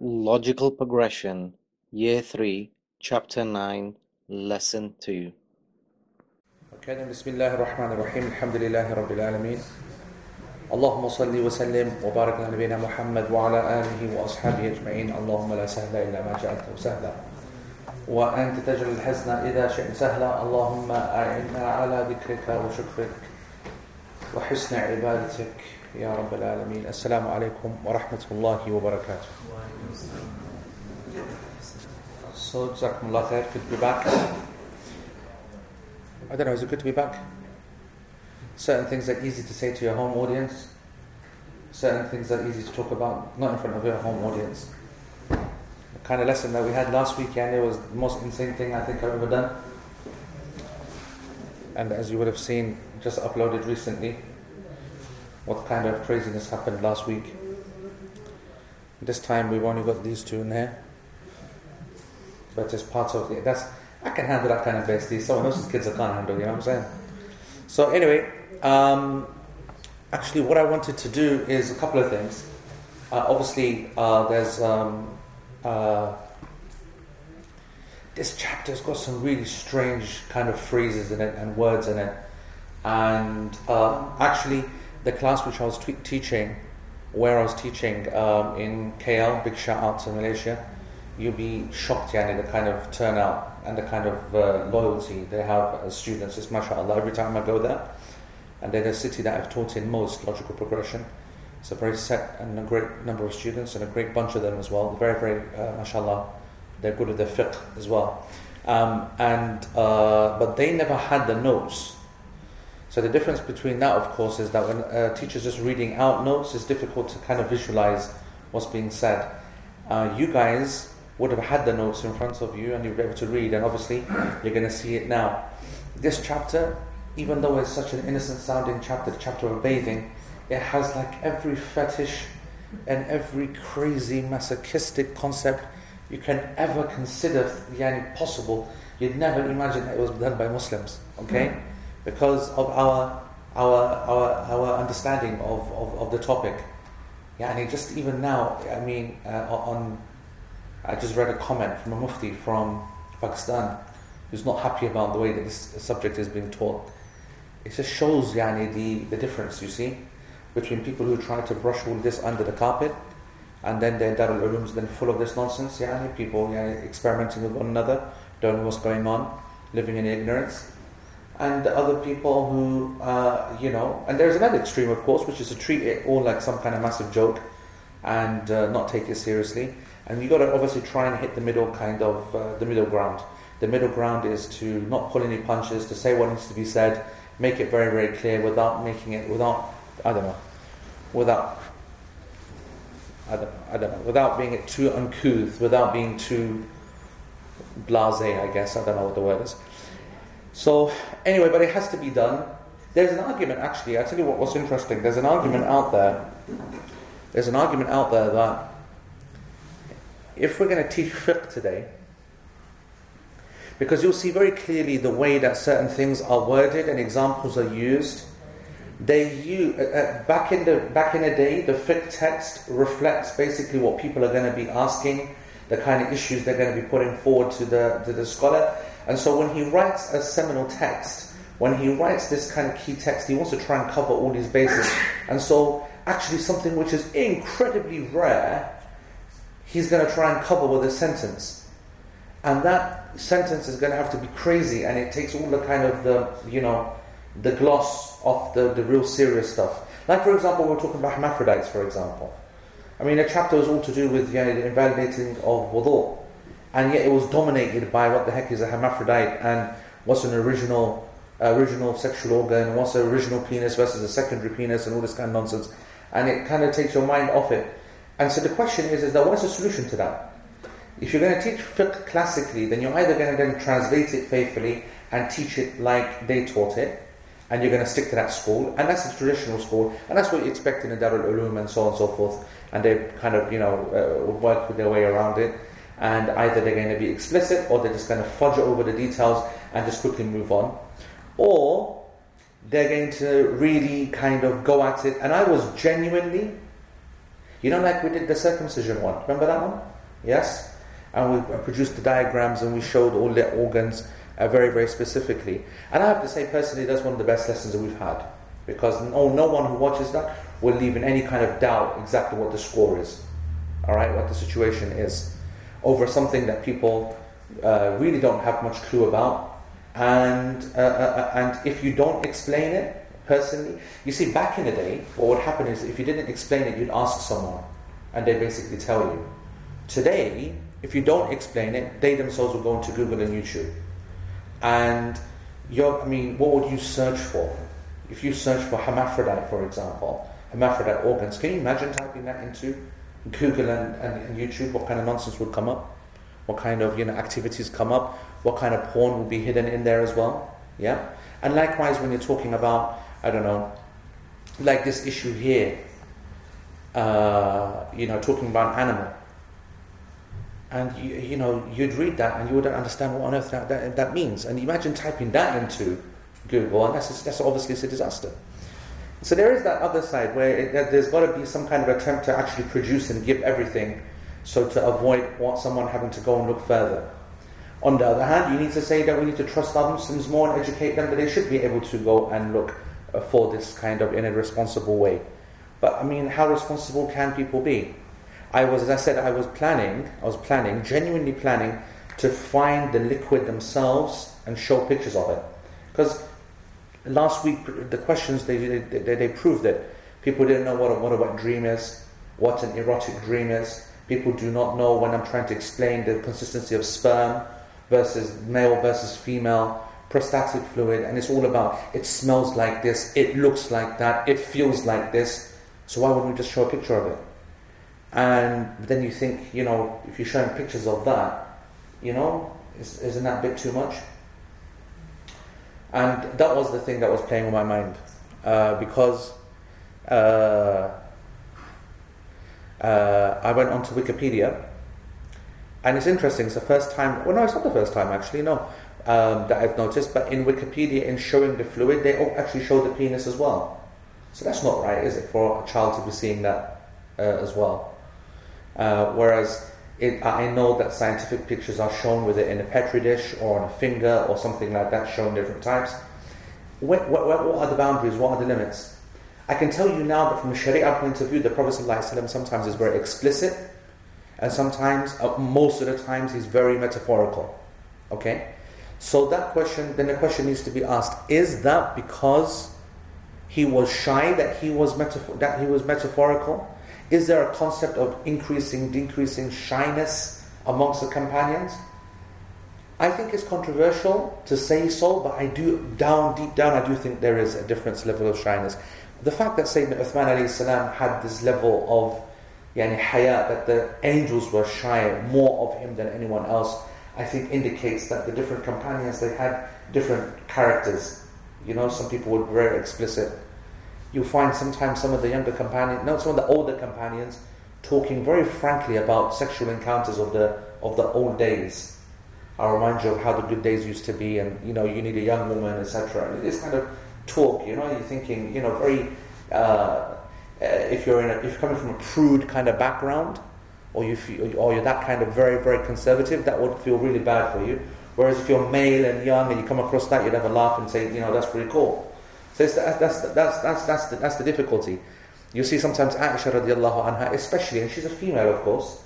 Logical Progression, Year 3, Chapter 9, Lesson 2. Okay, بسم الله الرحمن الرحيم. الحمد لله رب العالمين. اللهم صل وسلم وبارك على نبينا محمد وعلى آله وأصحابه أجمعين. اللهم لا سهل إلا ما جعلته سهلا. وأنت تجعل الحزن إذا شئت سهلا. اللهم أعنا على ذكرك وشكرك وحسن عبادتك. يا رب العالمين السلام عليكم ورحمة الله وبركاته So, Jazakumullah khair, good to be back. I don't know, is it good to be back? Certain things are easy to say to your home audience, certain things are easy to talk about, not in front of your home audience. The kind of lesson that we had last weekend, it was the most insane thing I think I've ever done. And as you would have seen, just uploaded recently, what kind of craziness happened last week. This time we've only got these two in here. But it's part of the, that's, I can handle that kind of bestie. Someone else's kids I can't handle, you know what I'm saying? So anyway, um, actually what I wanted to do is a couple of things. Uh, obviously, uh, there's um, uh, this chapter's got some really strange kind of phrases in it and words in it. And um, actually, the class which I was t- teaching, where I was teaching um, in KL, big shout out to Malaysia, you'll be shocked, Yani, the kind of turnout and the kind of uh, loyalty they have as students. It's mashallah every time I go there. And they're the city that I've taught in most logical progression. It's a very set and a great number of students and a great bunch of them as well. Very, very, uh, mashallah, they're good at their fiqh as well. Um, and uh, but they never had the notes. So the difference between that, of course, is that when a teacher's just reading out notes, it's difficult to kind of visualize what's being said. Uh, you guys would have had the notes in front of you and you'd be able to read, and obviously you're going to see it now. This chapter, even though it's such an innocent sounding chapter, the chapter of bathing, it has like every fetish and every crazy masochistic concept you can ever consider yani, possible. You'd never imagine that it was done by Muslims, okay? Because of our our our, our understanding of, of, of the topic. Yeah, and just even now, I mean, uh, on I just read a comment from a mufti from Pakistan who's not happy about the way that this subject is being taught. It just shows yani, the, the difference, you see, between people who try to brush all this under the carpet and then their Darul Ulum is then full of this nonsense, yani, people yani, experimenting with one another, don't know what's going on, living in ignorance. And other people who, uh, you know, and there's another extreme, of course, which is to treat it all like some kind of massive joke and uh, not take it seriously. And you've got to obviously try and hit the middle kind of, uh, the middle ground. The middle ground is to not pull any punches, to say what needs to be said, make it very, very clear without making it, without, I don't know, without, I don't, I don't know, without being too uncouth, without being too blasé, I guess, I don't know what the word is. So, anyway, but it has to be done. There's an argument, actually, I'll tell you what, what's interesting. There's an argument out there, there's an argument out there that if we're going to teach fiqh today, because you'll see very clearly the way that certain things are worded and examples are used. They use, uh, uh, back in the back in the day, the fiqh text reflects basically what people are going to be asking, the kind of issues they're going to be putting forward to the to the scholar. And so when he writes a seminal text, when he writes this kind of key text, he wants to try and cover all these bases. And so actually something which is incredibly rare he's going to try and cover with a sentence. And that sentence is going to have to be crazy, and it takes all the kind of the, you know, the gloss off the, the real serious stuff. Like, for example, we're talking about hermaphrodites, for example. I mean, a chapter was all to do with you know, the invalidating of wudu, and yet it was dominated by what the heck is a hermaphrodite and what's an original original sexual organ, what's an original penis versus a secondary penis, and all this kind of nonsense. And it kind of takes your mind off it. And so the question is, is that what's the solution to that? If you're going to teach fiqh classically, then you're either going to then translate it faithfully and teach it like they taught it, and you're going to stick to that school, and that's the traditional school, and that's what you expect in the Darul Ulum and so on and so forth, and they kind of, you know, uh, work their way around it, and either they're going to be explicit or they're just going to fudge over the details and just quickly move on, or they're going to really kind of go at it, and I was genuinely You know, like we did the circumcision one. Remember that one? Yes? And we produced the diagrams and we showed all the organs uh, very, very specifically. And I have to say, personally, that's one of the best lessons that we've had. Because no, no one who watches that will leave in any kind of doubt exactly what the score is. All right, what the situation is. Over something that people uh, really don't have much clue about. And, uh, uh, uh and if you don't explain it, personally, you see, back in the day, what would happen is if you didn't explain it, you'd ask someone, and they basically tell you. Today, if you don't explain it, they themselves will go into Google and YouTube. And you're, I mean, what would you search for? If you search for hermaphrodite, for example, hermaphrodite organs, can you imagine typing that into Google and, and, YouTube? What kind of nonsense would come up? What kind of you know activities come up? What kind of porn will be hidden in there as well? Yeah. And likewise, when you're talking about, I don't know, like this issue here, uh, you know, talking about an animal and you, you know you'd read that and you wouldn't understand what on earth that, that, that means and imagine typing that into Google and that's, that's obviously a disaster so there is that other side where it, there's got to be some kind of attempt to actually produce and give everything so to avoid someone having to go and look further. On the other hand you need to say that we need to trust our Muslims more and educate them that they should be able to go and look uh, for this kind of in a responsible way. But I mean how responsible can people be? I was, as I said, I was planning, I was planning, genuinely planning to find the liquid themselves and show pictures of it. Because last week, the questions, they, they, they proved that people didn't know what a, what a wet dream is, what an erotic dream is. People do not know when I'm trying to explain the consistency of sperm versus male versus female, prostatic fluid, and it's all about it smells like this, it looks like that, it feels like this. So why wouldn't we just show a picture of it? And then you think, you know, if you're showing pictures of that, you know, is, isn't that a bit too much? And that was the thing that was playing on my mind. Uh, because uh, uh, I went onto Wikipedia, and it's interesting, it's the first time, well, no, it's not the first time actually, no, um, that I've noticed, but in Wikipedia, in showing the fluid, they actually show the penis as well. So that's not right, is it, for a child to be seeing that uh, as well? Uh, whereas it, I know that scientific pictures are shown with it in a petri dish or on a finger or something like that, shown different types. What, what, what are the boundaries? What are the limits? I can tell you now that from a Sharia point of view, the Prophet ﷺ sometimes is very explicit, and sometimes, uh, most of the times, he's very metaphorical. Okay? So that question, then the question needs to be asked: Is that because he was shy that he was metaphor- that he was metaphorical? Is there a concept of increasing, decreasing shyness amongst the companions? I think it's controversial to say so, but I do, down, deep down, I do think there is a different level of shyness. The fact that Sayyidina Uthman salam had this level of yani, haya, that the angels were shy more of him than anyone else, I think indicates that the different companions, they had different characters. You know, some people were very explicit you find sometimes some of the younger companions, no, some of the older companions, talking very frankly about sexual encounters of the of the old days. I remind you of how the good days used to be, and you know, you need a young woman, etc. This kind of talk, you know, you're thinking, you know, very. Uh, uh, if you're in a, if you're coming from a prude kind of background, or you feel, or you're that kind of very very conservative, that would feel really bad for you. Whereas if you're male and young and you come across that, you'd have a laugh and say, you know, that's pretty cool. So that's, that's, that's, that's, that's, the, that's the difficulty. You see sometimes Aisha radiallahu anha, especially, and she's a female of course,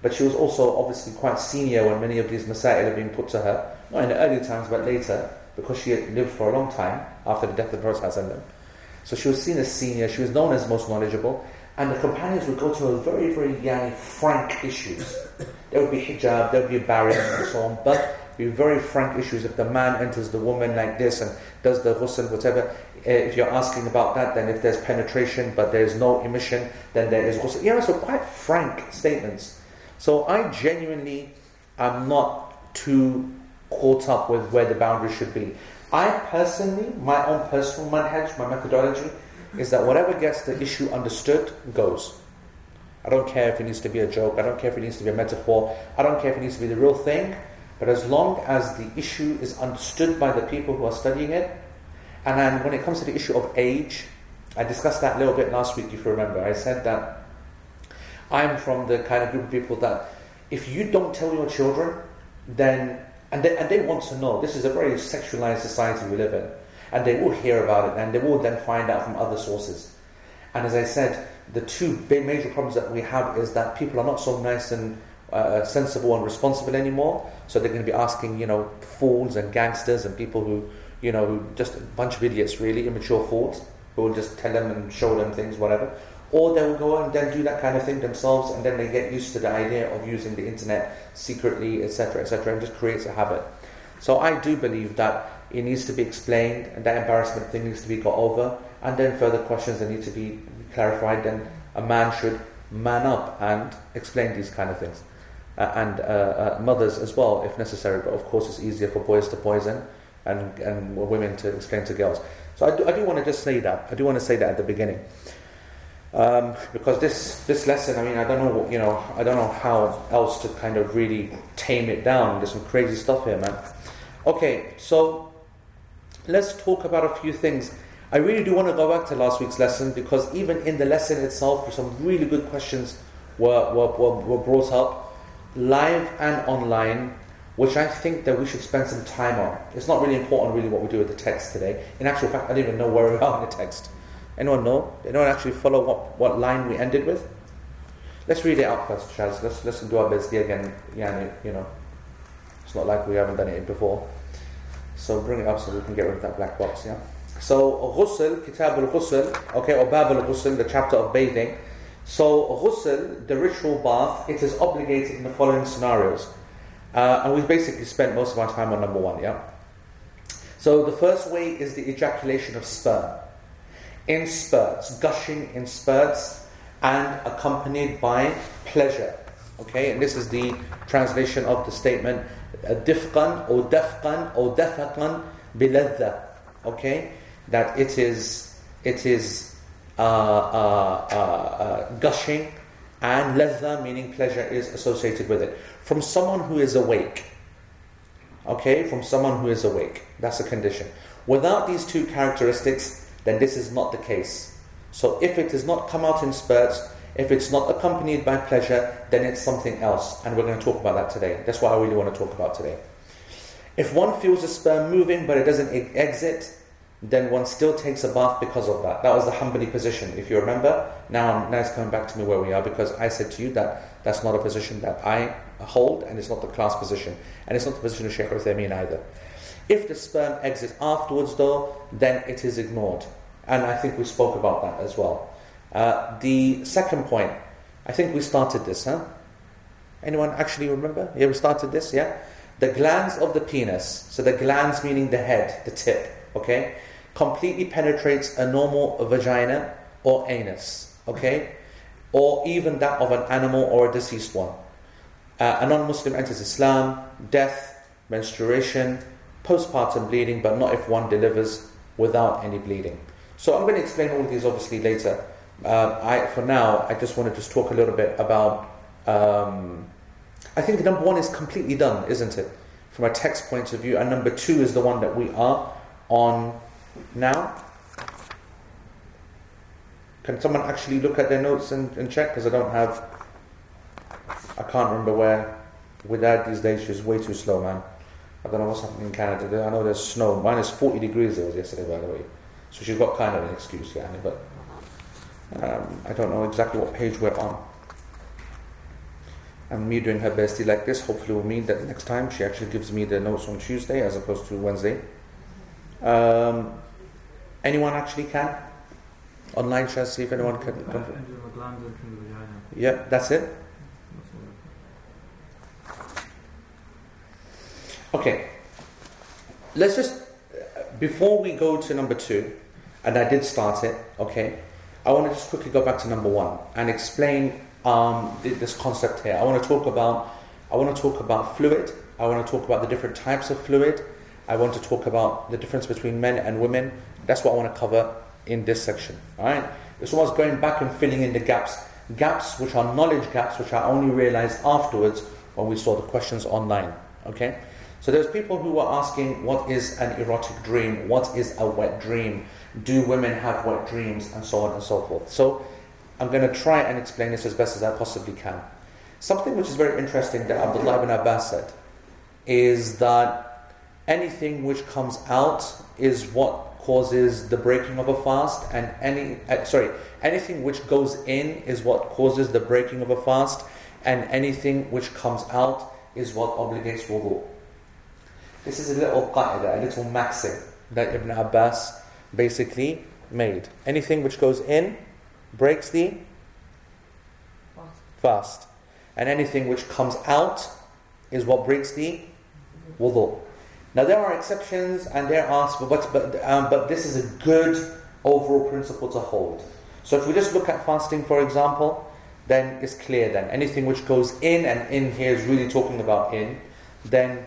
but she was also obviously quite senior when many of these masail are being put to her. Not in the early times, but later, because she had lived for a long time after the death of the Prophet. So she was seen as senior, she was known as most knowledgeable, and the companions would go to her very, very young, frank issues. There would be hijab, there would be a barrier, and so on, but be very frank issues. If the man enters the woman like this and does the ghusl, whatever, uh, if you're asking about that, then if there's penetration but there's no emission, then there is ghusl. Know, so quite frank statements. So I genuinely am not too caught up with where the boundaries should be. I personally, my own personal manhaj, my methodology, is that whatever gets the issue understood goes. I don't care if it needs to be a joke, I don't care if it needs to be a metaphor, I don't care if it needs to be the real thing. But as long as the issue is understood by the people who are studying it, and then when it comes to the issue of age, I discussed that a little bit last week, if you remember. I said that I'm from the kind of group of people that if you don't tell your children, then and they, and they want to know. This is a very sexualized society we live in, and they will hear about it, and they will then find out from other sources. And as I said, the two big major problems that we have is that people are not so nice and uh, sensible and responsible anymore. So they're going to be asking, you know, fools and gangsters and people who, you know, who just a bunch of idiots, really immature fools, who will just tell them and show them things, whatever. Or they will go and then do that kind of thing themselves, and then they get used to the idea of using the internet secretly, etc., etc., and just creates a habit. So I do believe that it needs to be explained, and that embarrassment thing needs to be got over, and then further questions that need to be clarified. Then a man should man up and explain these kind of things and uh, uh, mothers as well, if necessary. But of course, it's easier for boys to poison and, and women to explain to girls. So I do, I do want to just say that. I do want to say that at the beginning. Um, because this this lesson, I mean, I don't know, you know, I don't know how else to kind of really tame it down. There's some crazy stuff here, man. Okay, so let's talk about a few things. I really do want to go back to last week's lesson because even in the lesson itself, some really good questions were, were, were, were brought up live and online, which I think that we should spend some time on. It's not really important, really, what we do with the text today. In actual fact, I don't even know where we are in the text. Anyone know? Anyone actually follow what, what line we ended with? Let's read it out first, Shaz. Let's, let's do our best here again. Yeah, you know. It's not like we haven't done it before. So bring it up so we can get rid of that black box, yeah? So, Ghusl, Kitab al Ghusl, okay, or Bab al Ghusl, the chapter of bathing. So, ghusl, the ritual bath, it is obligated in the following scenarios. Uh, and we've basically spent most of our time on number one, yeah? So, the first way is the ejaculation of sperm. In spurts, gushing in spurts, and accompanied by pleasure. Okay, and this is the translation of the statement difqan or dafqan or dafaqan biladha. Okay, that it is it is uh, uh, uh, Uh, uh, uh, gushing, and ladha, meaning pleasure, is associated with it. From someone who is awake. Okay, from someone who is awake. That's a condition. Without these two characteristics, then this is not the case. So if it does not come out in spurts, if it's not accompanied by pleasure, then it's something else. And we're going to talk about that today. That's what I really want to talk about today. If one feels the sperm moving but it doesn't exit, then one still takes a bath because of that. That was the Hanbali position, if you remember. Now, now it's coming back to me where we are because I said to you that that's not a position that I hold and it's not the class position. And it's not the position of Shaykh Uthaymeen either. If the sperm exits afterwards, though, then it is ignored. And I think we spoke about that as well. Uh, the second point, I think we started this, huh? Anyone actually remember? Yeah, we started this, yeah? The glans of the penis. So the glans meaning the head, the tip, okay? Completely penetrates a normal vagina or anus, okay? Or even that of an animal or a deceased one. Uh, a non Muslim enters Islam, death, menstruation, postpartum bleeding, but not if one delivers without any bleeding. So I'm going to explain all these obviously later. Uh, I, for now, I just want to just talk a little bit about. Um, I think number one is completely done, isn't it? From a text point of view, and number two is the one that we are on now? Can someone actually look at their notes and, and check? Because I don't have. I can't remember where. With that these days, she's way too slow, man. I don't know what's happening in Canada. I know there's snow. 40 degrees. It was yesterday, by the way. So she's got kind of an excuse, yeah. But um, I don't know exactly what page we're on. And me doing her bestie like this hopefully will mean that next time she actually gives me the notes on Tuesday as opposed to Wednesday. Um, Anyone actually can? Online, shall see if anyone can. Yeah, that's it. Okay. Let's just, before we go to number two, and I did start it, okay, I want to just quickly go back to number one and explain um, this concept here. I want to talk about, I want to talk about fluid. I want to talk about the different types of fluid. I want to talk about the difference between men and women. That's what I want to cover in this section. Alright? It's almost going back and filling in the gaps. Gaps which are knowledge gaps which I only realized afterwards when we saw the questions online. Okay? So there's people who were asking what is an erotic dream? What is a wet dream? Do women have wet dreams? And so on and so forth. So I'm going to try and explain this as best as I possibly can. Something which is very interesting that Abdullah ibn Abbas said is that anything which comes out is what causes the breaking of a fast, and any uh, sorry, anything which goes in is what causes the breaking of a fast, and anything which comes out is what obligates wudu. This is a little qaida, a little maxim that Ibn Abbas basically made. Anything which goes in breaks the fast. And anything which comes out is what breaks the wudu. Now there are exceptions and there are, but, but, um, but this is a good overall principle to hold. So if we just look at fasting, for example, then it's clear then. Anything which goes in, and in here is really talking about in, then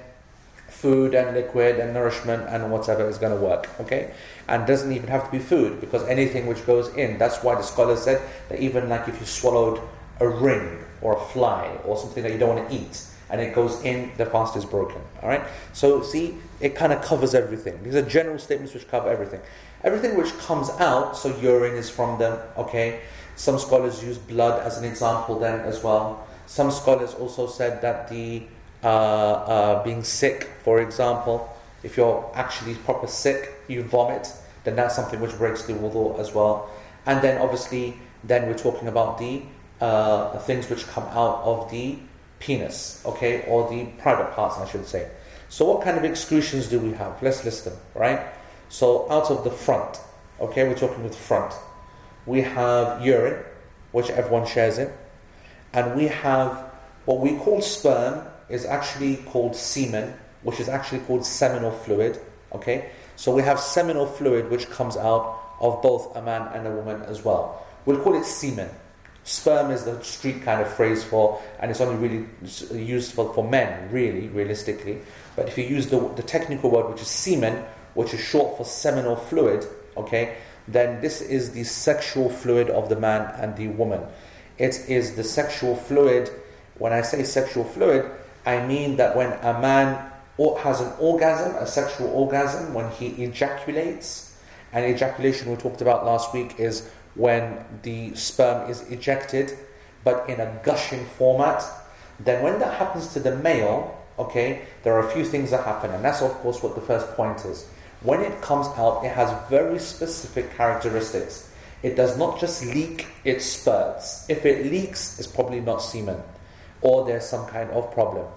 food and liquid and nourishment and whatever is going to work. Okay? And doesn't even have to be food because anything which goes in, that's why the scholars said that even like if you swallowed a ring or a fly or something that you don't want to eat and it goes in, the fast is broken. All right? So, see, it kind of covers everything. These are general statements which cover everything. Everything which comes out, so urine is from them, okay? Some scholars use blood as an example then as well. Some scholars also said that the uh, uh, being sick, for example, if you're actually proper sick, you vomit, then that's something which breaks the wudu as well. And then obviously, then we're talking about the uh, things which come out of the penis, okay, or the private parts, I should say. So, what kind of excretions do we have? Let's list them, right? So, out of the front, okay, we're talking with front. We have urine, which everyone shares in, and we have what we call sperm, is actually called semen, which is actually called seminal fluid, okay? So, we have seminal fluid which comes out of both a man and a woman as well. We'll call it semen. Sperm is the street kind of phrase for, and it's only really used for, for men, really, realistically. But if you use the, the technical word, which is semen, which is short for seminal fluid, okay, then this is the sexual fluid of the man and the woman. It is the sexual fluid. When I say sexual fluid, I mean that when a man has an orgasm, a sexual orgasm, when he ejaculates, and ejaculation we talked about last week is when the sperm is ejected, but in a gushing format, then when that happens to the male, okay, there are a few things that happen, and that's of course what the first point is. When it comes out, it has very specific characteristics. It does not just leak, it spurts. If it leaks, it's probably not semen, or there's some kind of problem.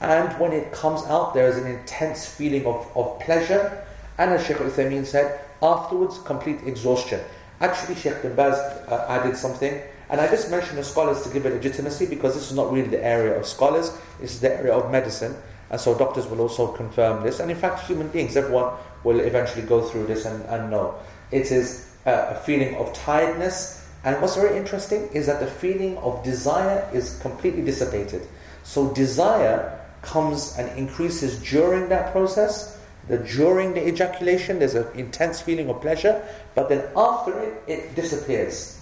And when it comes out, there is an intense feeling of, of pleasure, and as Sheikh Uthaymeen said, afterwards, complete exhaustion. Actually, Sheikh bin Baz uh, added something, and I just mentioned the scholars to give it legitimacy because this is not really the area of scholars, this is the area of medicine, and so doctors will also confirm this. And in fact, human beings, everyone will eventually go through this and, and know. It is a, a feeling of tiredness, and what's very interesting is that the feeling of desire is completely dissipated. So, desire comes and increases during that process that during the ejaculation there's an intense feeling of pleasure, but then after it, it disappears.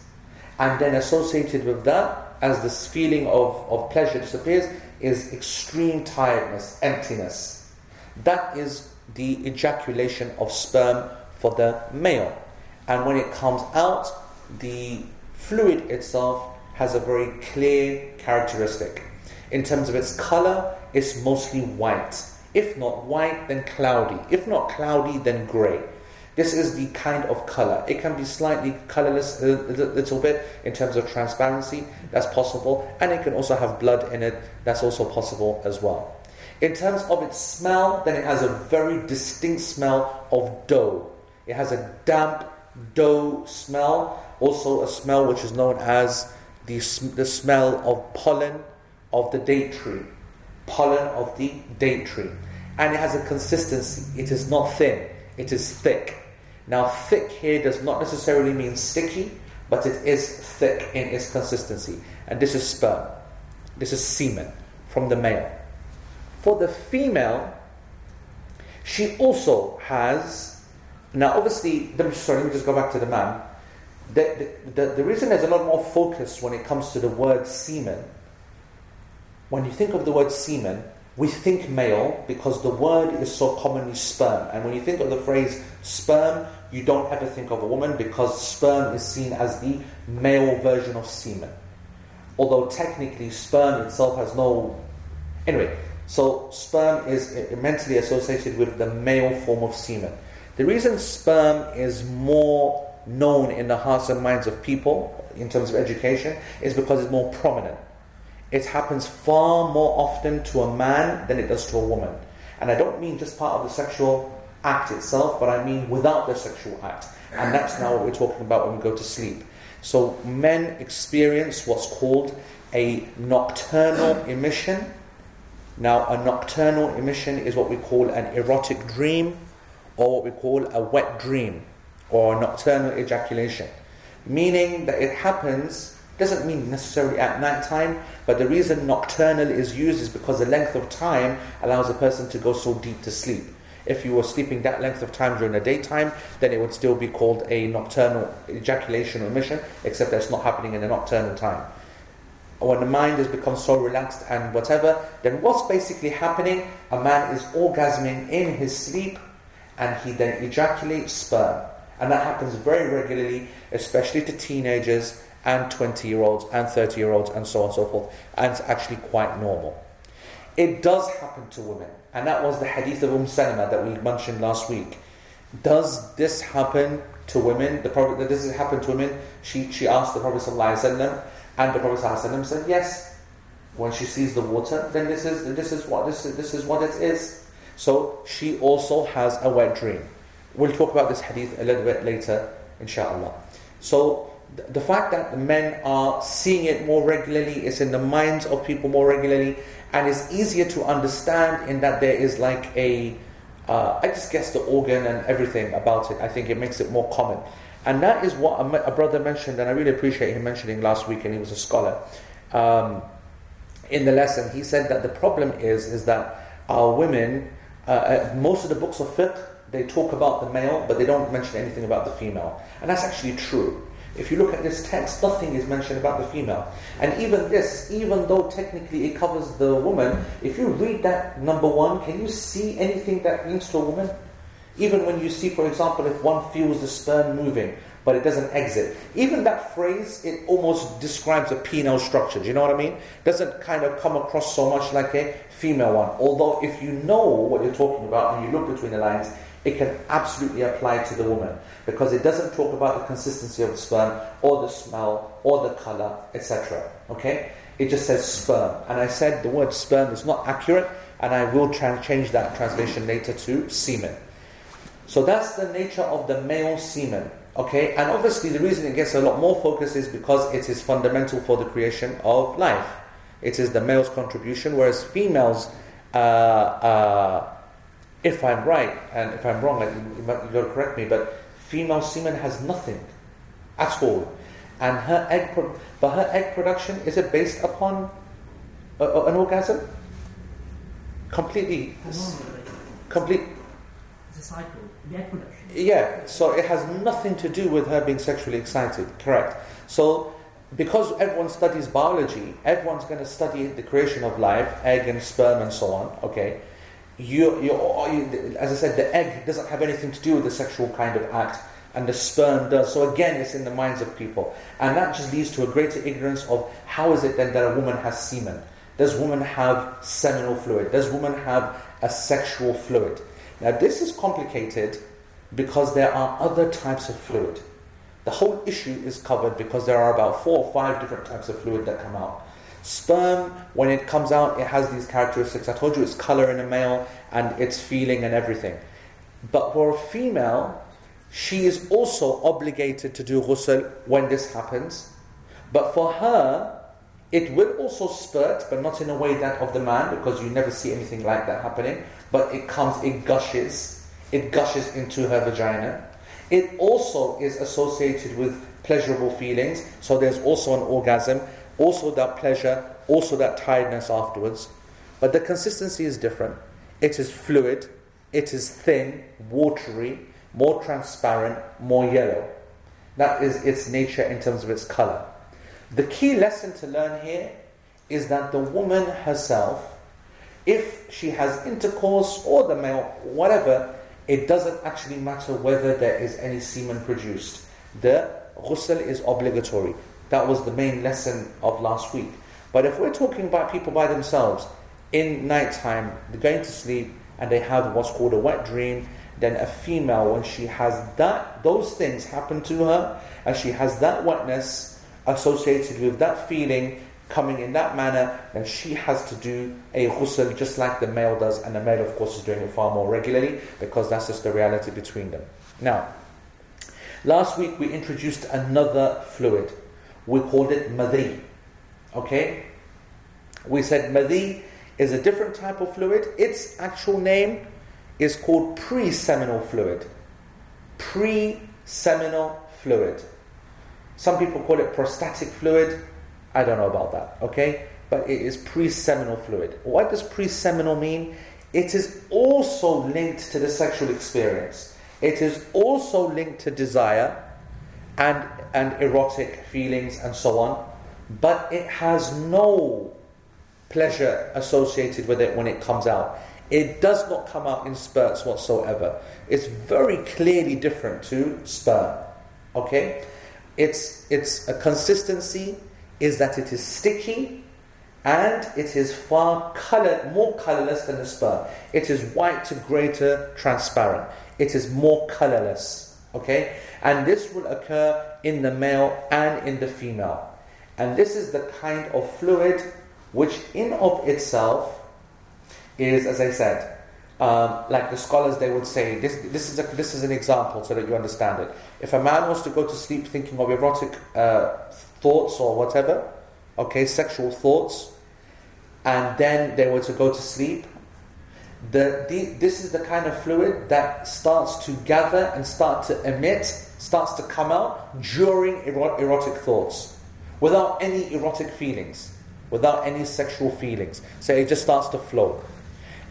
And then associated with that, as this feeling of, of pleasure disappears, is extreme tiredness, emptiness. That is the ejaculation of sperm for the male. And when it comes out, the fluid itself has a very clear characteristic. In terms of its color, it's mostly white if not white, then cloudy. If not cloudy, then grey. This is the kind of color. It can be slightly colorless a little bit in terms of transparency, that's possible, and it can also have blood in it, that's also possible as well. In terms of its smell, then it has a very distinct smell of dough. It has a damp dough smell, also a smell which is known as the, the smell of pollen of the date tree pollen of the date tree. And it has a consistency. It is not thin, it is thick. Now, thick here does not necessarily mean sticky, but it is thick in its consistency. And this is sperm. This is semen from the male. For the female, she also has. Now, obviously, sorry, let me just go back to the man. The, the, the, the reason there's a lot more focus when it comes to the word semen when you think of the word semen, we think male because the word is so commonly sperm. And when you think of the phrase sperm, you don't ever think of a woman because sperm is seen as the male version of semen. Although technically sperm itself has no. Anyway, so sperm is mentally associated with the male form of semen. The reason sperm is more known in the hearts and minds of people in terms of education is because it's more prominent. It happens far more often to a man than it does to a woman. And I don't mean just part of the sexual act itself, but I mean without the sexual act. And that's now what we're talking about when we go to sleep. So men experience what's called a nocturnal emission. Now, a nocturnal emission is what we call an erotic dream or what we call a wet dream or nocturnal ejaculation. Meaning that it happens, doesn't mean necessarily at night time, but the reason nocturnal is used is because the length of time allows a person to go so deep to sleep. If you were sleeping that length of time during the daytime, then it would still be called a nocturnal ejaculation or emission, except that it's not happening in the nocturnal time. When the mind has become so relaxed and whatever, then what's basically happening? A man is orgasming in his sleep and he then ejaculates sperm. And that happens very regularly, especially to teenagers and 20 year olds and 30 year olds and so on and so forth. And it's actually quite normal. It does happen to women. And that was the hadith of Umm Salama that we mentioned last week. Does this happen to women? The Prophet, does this happen to women? She, she asked the Prophet ﷺ, and the Prophet ﷺ said, yes. When she sees the water, then this is, this is, what, this, is, this is what it is. So she also has a wet dream. We'll talk about this hadith a little bit later, inshallah. So the fact that men are seeing it more regularly, it's in the minds of people more regularly, and it's easier to understand in that there is like a, uh, I just guess the organ and everything about it. I think it makes it more common. And that is what a, a brother mentioned, and I really appreciate him mentioning last week, and he was a scholar. Um, in the lesson, he said that the problem is, is that our women, uh, uh, most of the books of fiqh, they talk about the male, but they don't mention anything about the female. And that's actually true. If you look at this text, nothing is mentioned about the female. And even this, even though technically it covers the woman, if you read that number one, can you see anything that means to a woman? Even when you see, for example, if one feels the sperm moving, but it doesn't exit. Even that phrase, it almost describes a penile structure. Do you know what I mean? Doesn't kind of come across so much like a female one. Although, if you know what you're talking about and you look between the lines, it can absolutely apply to the woman because it doesn't talk about the consistency of the sperm or the smell or the color, etc. Okay? It just says sperm. And I said the word sperm is not accurate, and I will tra- change that translation later to semen. So that's the nature of the male semen. Okay? And obviously, the reason it gets a lot more focus is because it is fundamental for the creation of life. It is the male's contribution, whereas females. Uh, uh, if I'm right and if I'm wrong, like, you, to correct me, but female semen has nothing at all. And her egg, pro- but her egg production, is it based upon a, a, an orgasm? Completely. Complete. It's a cycle. The egg production. Yeah, so it has nothing to do with her being sexually excited, correct. So, because everyone studies biology, everyone's going to study the creation of life, egg and sperm and so on, okay? You, you, as I said, the egg doesn't have anything to do with the sexual kind of act, and the sperm does. So again, it's in the minds of people, and that just leads to a greater ignorance of how is it then that a woman has semen? Does woman have seminal fluid? Does woman have a sexual fluid? Now, this is complicated because there are other types of fluid. The whole issue is covered because there are about four or five different types of fluid that come out. Sperm, when it comes out, it has these characteristics. I told you it's color in a male and its feeling and everything. But for a female, she is also obligated to do ghusl when this happens. But for her, it will also spurt, but not in a way that of the man, because you never see anything like that happening. But it comes, it gushes, it gushes into her vagina. It also is associated with pleasurable feelings, so there's also an orgasm also that pleasure, also that tiredness afterwards. But the consistency is different. It is fluid, it is thin, watery, more transparent, more yellow. That is its nature in terms of its color. The key lesson to learn here is that the woman herself, if she has intercourse or the male, whatever, it doesn't actually matter whether there is any semen produced. The ghusl is obligatory. That was the main lesson of last week. But if we're talking about people by themselves, in nighttime, they're going to sleep and they have what's called a wet dream, then a female, when she has that, those things happen to her, and she has that wetness associated with that feeling coming in that manner, then she has to do a ghusl just like the male does, and the male, of course, is doing it far more regularly because that's just the reality between them. Now, last week we introduced another fluid. We called it madhi. Okay? We said madhi is a different type of fluid. Its actual name is called pre-seminal fluid. Pre-seminal fluid. Some people call it prostatic fluid. I don't know about that, okay? But it is pre-seminal fluid. What does pre-seminal mean? It is also linked to the sexual experience. It is also linked to desire and, and erotic feelings and so on. But it has no pleasure associated with it when it comes out. It does not come out in spurts whatsoever. It's very clearly different to sperm. Okay? Its, its a consistency is that it is sticky and it is far color, more colorless than the sperm. It is white to greater transparent. It is more colorless. Okay? And this will occur in the male and in the female. And this is the kind of fluid which in of itself is, as I said, um, like the scholars they would say, this, this, is a, this is an example so that you understand it. If a man wants to go to sleep thinking of erotic uh, thoughts or whatever, okay, sexual thoughts, and then they were to go to sleep, the, the, this is the kind of fluid that starts to gather and start to emit, starts to come out during erotic thoughts, without any erotic feelings without any sexual feelings. So it just starts to flow.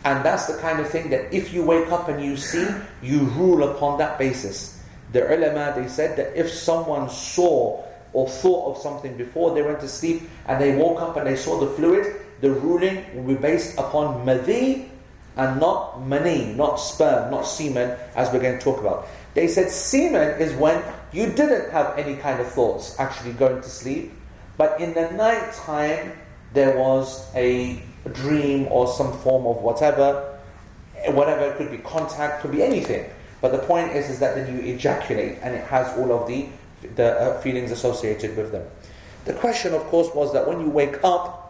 And that's the kind of thing that if you wake up and you see, you rule upon that basis. The ulama, they said that if someone saw or thought of something before they went to sleep and they woke up and they saw the fluid, the ruling will be based upon madhi and not mani, not sperm, not semen, as we're going to talk about. They said semen is when you didn't have any kind of thoughts actually going to sleep, but in the night time there was a dream or some form of whatever, whatever it could be contact, could be anything. But the point is, is that then you ejaculate and it has all of the, the uh, feelings associated with them. The question, of course, was that when you wake up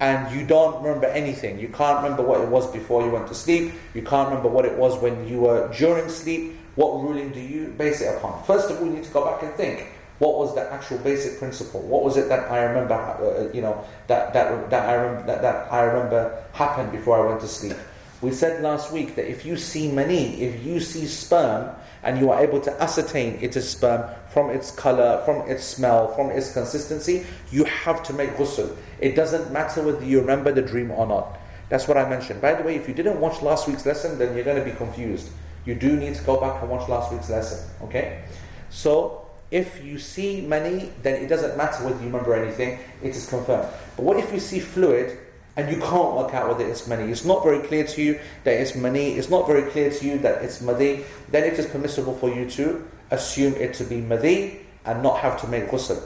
and you don't remember anything, you can't remember what it was before you went to sleep, you can't remember what it was when you were during sleep, what ruling do you base it upon? First of all, you need to go back and think what was the actual basic principle? What was it that I remember, uh, you know, that, that, that, I rem- that, that I remember happened before I went to sleep? We said last week that if you see mani, if you see sperm, and you are able to ascertain it is sperm from its color, from its smell, from its consistency, you have to make ghusl. It doesn't matter whether you remember the dream or not. That's what I mentioned. By the way, if you didn't watch last week's lesson, then you're going to be confused. You do need to go back and watch last week's lesson. Okay? So, if you see mani, then it doesn't matter whether you remember anything, it is confirmed. But what if you see fluid and you can't work out whether it's mani? It's not very clear to you that it's mani, it's not very clear to you that it's madhi, then it is permissible for you to assume it to be madhi and not have to make ghusl.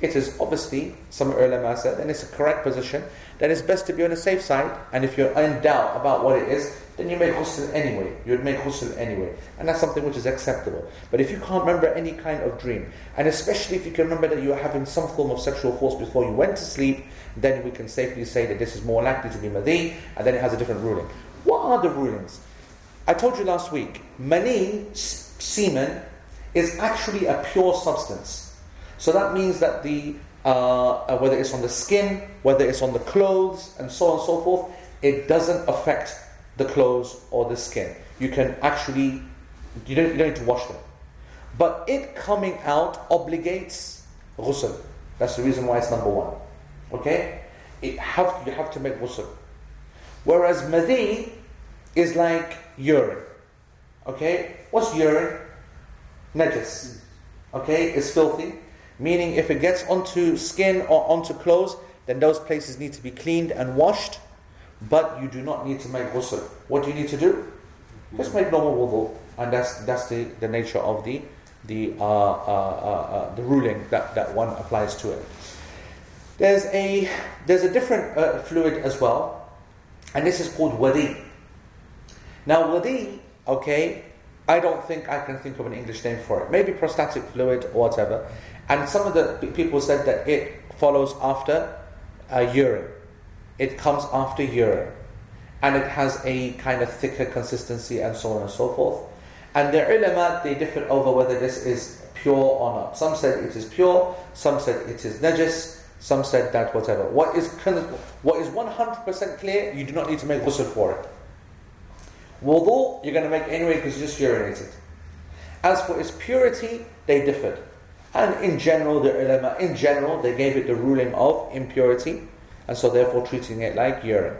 It is obviously, some ulama said, and it's a correct position, that it's best to be on the safe side, and if you're in doubt about what it is, then you make ghusl anyway. You would make ghusl anyway. And that's something which is acceptable. But if you can't remember any kind of dream, and especially if you can remember that you are having some form of sexual force before you went to sleep, then we can safely say that this is more likely to be madhi, and then it has a different ruling. What are the rulings? I told you last week, mani, semen, is actually a pure substance. So that means that the uh, uh, whether it's on the skin, whether it's on the clothes, and so on and so forth, it doesn't affect the clothes or the skin. You can actually, you don't, you don't need to wash them. But it coming out obligates ghusl. That's the reason why it's number one. Okay? It have, you have to make ghusl. Whereas madhi is like urine. Okay? What's urine? Najis. Okay? It's filthy. Meaning if it gets onto skin or onto clothes, then those places need to be cleaned and washed but you do not need to make ghusl. What do you need to do? Just make normal wudu, and that's that's the, the nature of the the uh, uh, uh, uh, the ruling that, that one applies to it. There's a there's a different uh, fluid as well, and this is called wadi. Now wadi, okay, I don't think I can think of an English name for it. Maybe prostatic fluid or whatever. And some of the people said that it follows after uh, urine. It comes after urine, and it has a kind of thicker consistency and so on and so forth. And the ulama they differ over whether this is pure or not. Some said it is pure. Some said it is najis. Some said that whatever. What is what is 100% clear? You do not need to make ghusl for it. Wudu, you're going to make anyway because you just urinated. As for its purity, they differed. And in general, the ulama, in general, they gave it the ruling of impurity, and so therefore treating it like urine.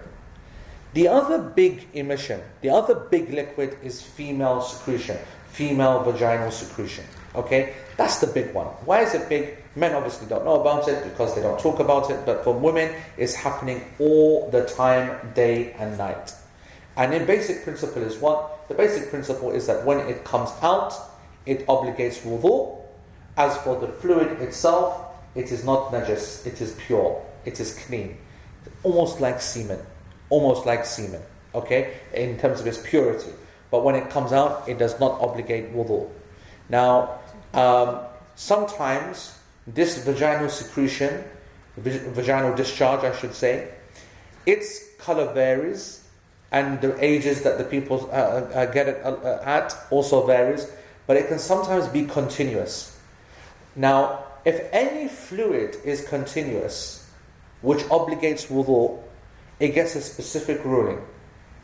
The other big emission, the other big liquid is female secretion, female vaginal secretion. Okay, that's the big one. Why is it big? Men obviously don't know about it because they don't talk about it, but for women, it's happening all the time, day and night. And in basic principle is what? The basic principle is that when it comes out, it obligates wudu. As for the fluid itself, it is not najis, it is pure, it is clean. Almost like semen. Almost like semen. Okay? In terms of its purity. But when it comes out, it does not obligate wudu. Now, um, sometimes this vaginal secretion, vaginal discharge, I should say, its color varies and the ages that the people uh, uh, uh get it uh, at also varies, but it can sometimes be continuous. Now, if any fluid is continuous, which obligates wudu, it gets a specific ruling.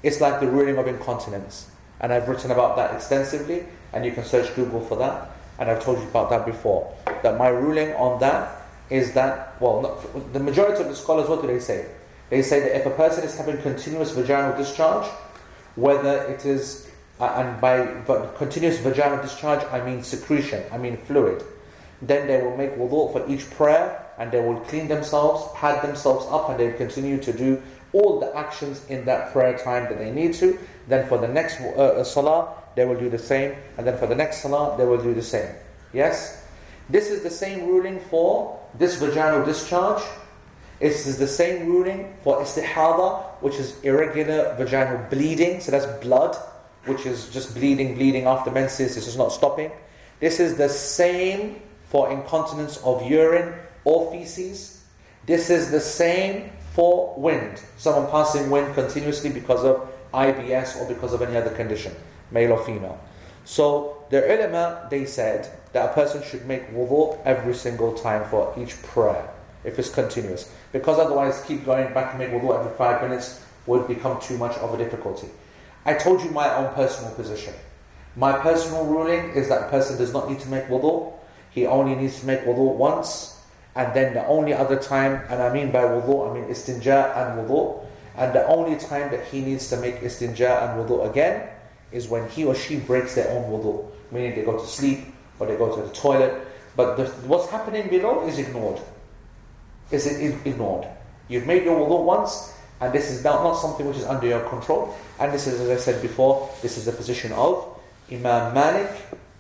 It's like the ruling of incontinence. And I've written about that extensively, and you can search Google for that. And I've told you about that before. That my ruling on that is that, well, not, the majority of the scholars, what do they say? They say that if a person is having continuous vaginal discharge, whether it is, uh, and by continuous vaginal discharge, I mean secretion, I mean fluid, then they will make wudu for each prayer and they will clean themselves, pad themselves up, and they continue to do all the actions in that prayer time that they need to. Then for the next uh, uh, salah, they will do the same, and then for the next salah, they will do the same. Yes? This is the same ruling for this vaginal discharge it is the same ruling for istihada, which is irregular vaginal bleeding. So that's blood, which is just bleeding, bleeding after menses. This is not stopping. This is the same for incontinence of urine or feces. This is the same for wind. Someone passing wind continuously because of IBS or because of any other condition, male or female. So the ulama, they said that a person should make wudu every single time for each prayer if it's continuous. Because otherwise, keep going back and make wudu every five minutes would become too much of a difficulty. I told you my own personal position. My personal ruling is that a person does not need to make wudu. He only needs to make wudu once, and then the only other time, and I mean by wudu, I mean istinja and wudu, and the only time that he needs to make istinja and wudu again is when he or she breaks their own wudu, meaning they go to sleep or they go to the toilet. But the, what's happening below is ignored is it ignored. You've made your wudu once, and this is not, not something which is under your control. And this is, as I said before, this is the position of Imam Malik,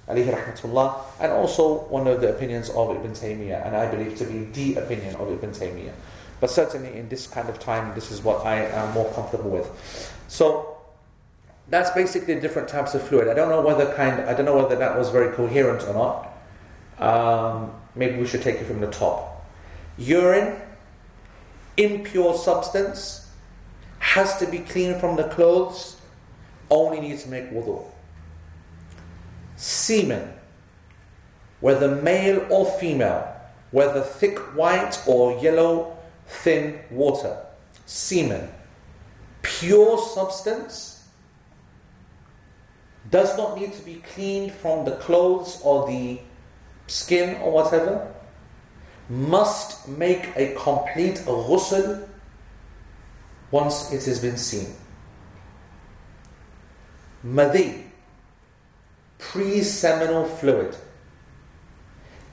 alayhi rahmatullah, and also one of the opinions of Ibn Taymiyyah, and I believe to be the opinion of Ibn Taymiyyah. But certainly in this kind of time, this is what I am more comfortable with. So that's basically different types of fluid. I don't know whether kind, I don't know whether that was very coherent or not. Um, maybe we should take it from the top urine, impure substance, has to be cleaned from the clothes, only needs to make wudu. Semen, whether male or female, whether thick white or yellow thin water, semen, pure substance, does not need to be cleaned from the clothes or the skin or whatever must make a complete ghusl once it has been seen. Madi, pre-seminal fluid,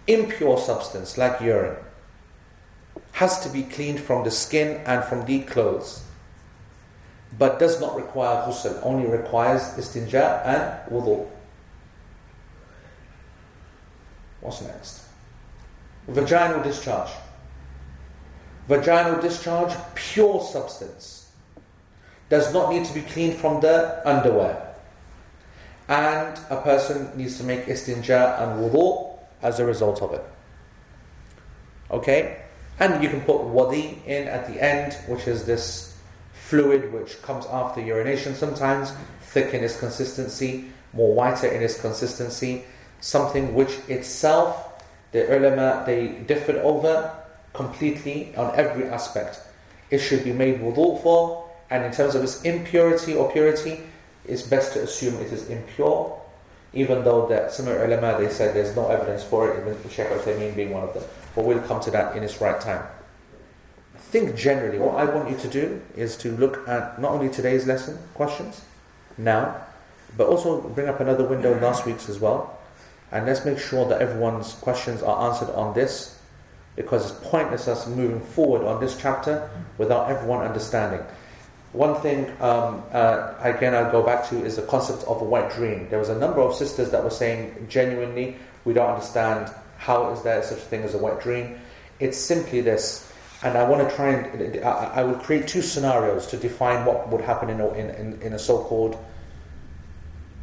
impure substance like urine, has to be cleaned from the skin and from the clothes. but does not require ghusl, only requires istinja and wudu. What's next? Vaginal discharge. Vaginal discharge, pure substance. Does not need to be cleaned from the underwear. And a person needs to make istinja and wudu as a result of it. Okay? And you can put wadi in at the end, which is this fluid which comes after urination sometimes, thick in its consistency, more whiter in its consistency, something which itself, the ulama, they differed over completely on every aspect. It should be made wudu for, and in terms of its impurity or purity, it's best to assume it is impure, even though that some ulama, they said there's no evidence for it, even Sheikh al being one of them. But we'll come to that in its right time. Think generally what I want you to do is to look at not only today's lesson questions now, but also bring up another window last week's as well. And let's make sure that everyone's questions are answered on this because it's pointless us moving forward on this chapter without everyone understanding. One thing, um, uh, again, I'll go back to is the concept of a wet dream. There was a number of sisters that were saying, genuinely, we don't understand how is there such a thing as a wet dream. It's simply this, and I want to try and I, I will create two scenarios to define what would happen in a, in, in a so-called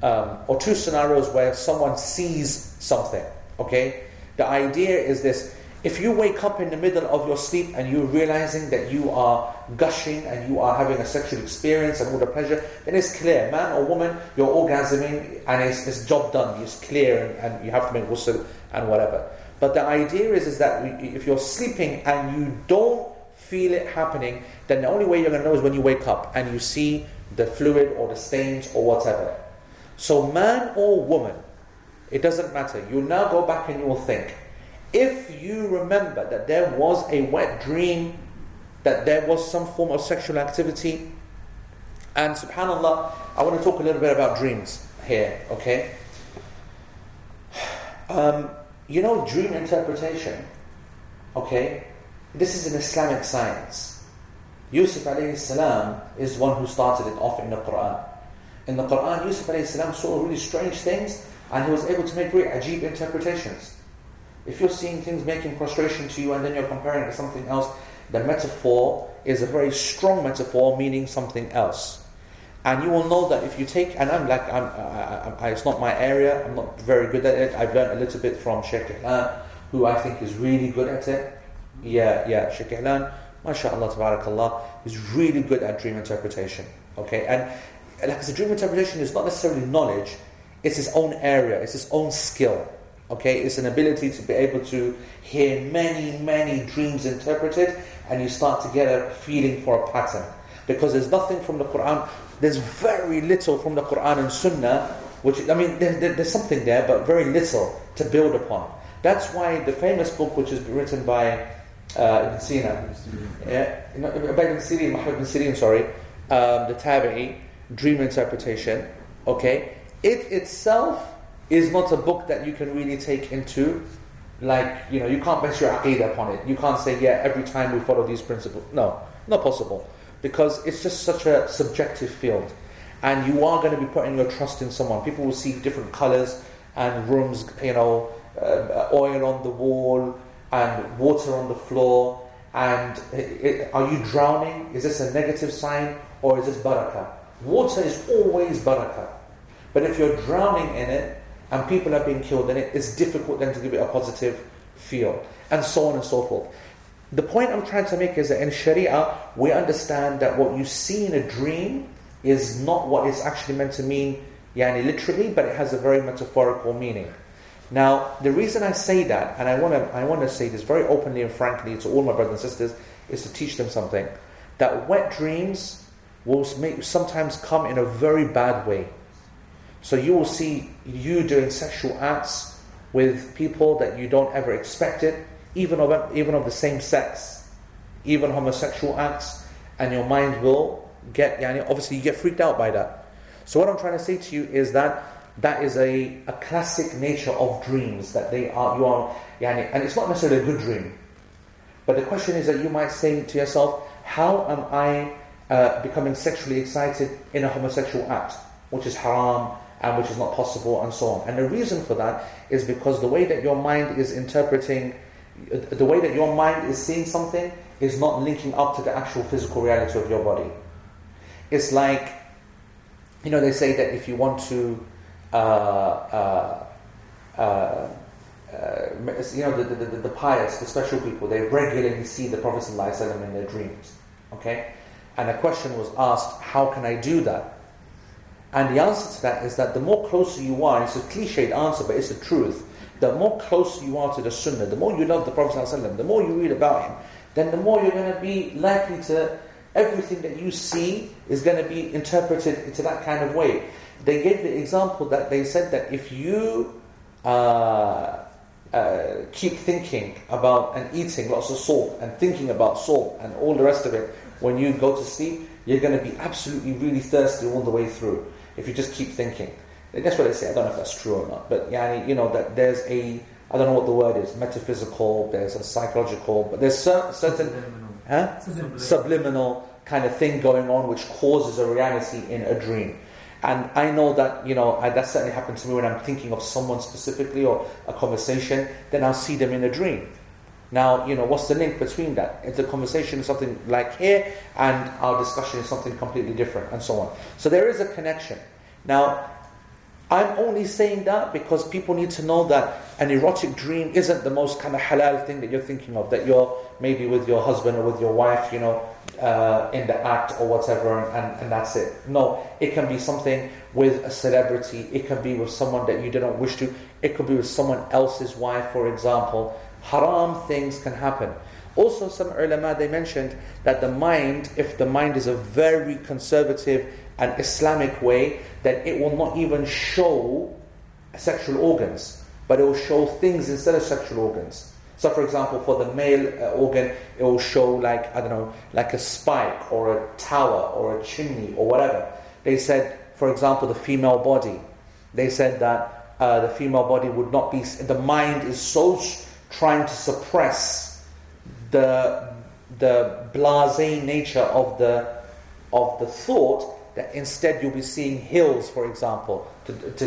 um, or two scenarios where someone sees something. Okay, the idea is this: if you wake up in the middle of your sleep and you're realizing that you are gushing and you are having a sexual experience and all the pleasure, then it's clear, man or woman, you're orgasming and it's, it's job done. It's clear and, and you have to make ghusl and whatever. But the idea is, is that if you're sleeping and you don't feel it happening, then the only way you're going to know is when you wake up and you see the fluid or the stains or whatever. So, man or woman, it doesn't matter. You'll now go back and you'll think. If you remember that there was a wet dream, that there was some form of sexual activity, and subhanAllah, I want to talk a little bit about dreams here, okay? Um, you know, dream interpretation, okay? This is an Islamic science. Yusuf alayhi salam is one who started it off in the Quran. In the Quran, Yusuf salam saw really strange things and he was able to make very ajib interpretations. If you're seeing things making prostration to you and then you're comparing it to something else, the metaphor is a very strong metaphor meaning something else. And you will know that if you take, and I'm like, I'm, I, I, it's not my area, I'm not very good at it. I've learned a little bit from Sheikh Ihlan, who I think is really good at it. Yeah, yeah, Sheikh Ihlan, mashallah, tabarakallah, is really good at dream interpretation. Okay, and like I said, dream interpretation is not necessarily knowledge, it's its own area, it's its own skill. Okay, it's an ability to be able to hear many, many dreams interpreted, and you start to get a feeling for a pattern. Because there's nothing from the Quran, there's very little from the Quran and Sunnah, which, I mean, there, there, there's something there, but very little to build upon. That's why the famous book, which is written by uh, Ibn Sina, yeah, Ibn Sirin, Muhammad Ibn Sirin, sorry, um, the Tabi'i, dream interpretation, okay, it itself is not a book that you can really take into, like, you know, you can't base your aqidah upon it. You can't say, yeah, every time we follow these principles. No, not possible. Because it's just such a subjective field. And you are going to be putting your trust in someone. People will see different colors and rooms, you know, uh, oil on the wall and water on the floor. And it, it, are you drowning? Is this a negative sign or is this barakah? Water is always barakah. But if you're drowning in it and people are being killed in it, it's difficult then to give it a positive feel. And so on and so forth. The point I'm trying to make is that in Sharia, we understand that what you see in a dream is not what it's actually meant to mean, yani literally, but it has a very metaphorical meaning. Now, the reason I say that, and I want to I want to say this very openly and frankly to all my brothers and sisters, is to teach them something. That wet dreams will make, sometimes come in a very bad way. So you will see you doing sexual acts with people that you don't ever expect it, even of, even of the same sex, even homosexual acts, and your mind will get, yani, obviously you get freaked out by that. So what I'm trying to say to you is that that is a, a classic nature of dreams, that they are, you are, yani, and it's not necessarily a good dream. But the question is that you might say to yourself, how am I uh, becoming sexually excited in a homosexual act, which is haram and which is not possible, and so on. And the reason for that is because the way that your mind is interpreting, the way that your mind is seeing something is not linking up to the actual physical reality of your body. It's like, you know, they say that if you want to, uh, uh, uh, uh you know, the, the, the, the, pious, the special people, they regularly see the Prophet in their dreams. Okay? And a question was asked, how can I do that? And the answer to that is that the more closer you are, it's a cliched answer, but it's the truth. The more closer you are to the Sunnah, the more you love the Prophet ﷺ, the more you read about him, then the more you're going to be likely to, everything that you see is going to be interpreted into that kind of way. They gave the example that they said that if you uh, uh, keep thinking about and eating lots of salt and thinking about salt and all the rest of it when you go to sleep, you're going to be absolutely really thirsty all the way through if you just keep thinking. That's what they say. I don't know if that's true or not, but yeah, you know that there's a I don't know what the word is, metaphysical, there's a psychological, but there's certain, subliminal. Huh? Subliminal. subliminal kind of thing going on which causes a reality in a dream. And I know that, you know, I, that certainly happened to me when I'm thinking of someone specifically or a conversation, then I'll see them in a dream. Now, you know, what's the link between that? If the conversation is something like here and our discussion is something completely different and so on. So there is a connection. Now, I'm only saying that because people need to know that an erotic dream isn't the most kind of halal thing that you're thinking of, that you're maybe with your husband or with your wife, you know, uh, in the act or whatever, and, and that's it. No, it can be something with a celebrity, it can be with someone that you don't wish to, it could be with someone else's wife, for example. Haram things can happen. Also, some ulama they mentioned that the mind, if the mind is a very conservative and Islamic way, that it will not even show sexual organs, but it will show things instead of sexual organs. So, for example, for the male uh, organ, it will show like I don't know, like a spike or a tower or a chimney or whatever. They said, for example, the female body. They said that uh, the female body would not be. The mind is so trying to suppress the the blasé nature of the of the thought that instead you'll be seeing hills, for example, to, to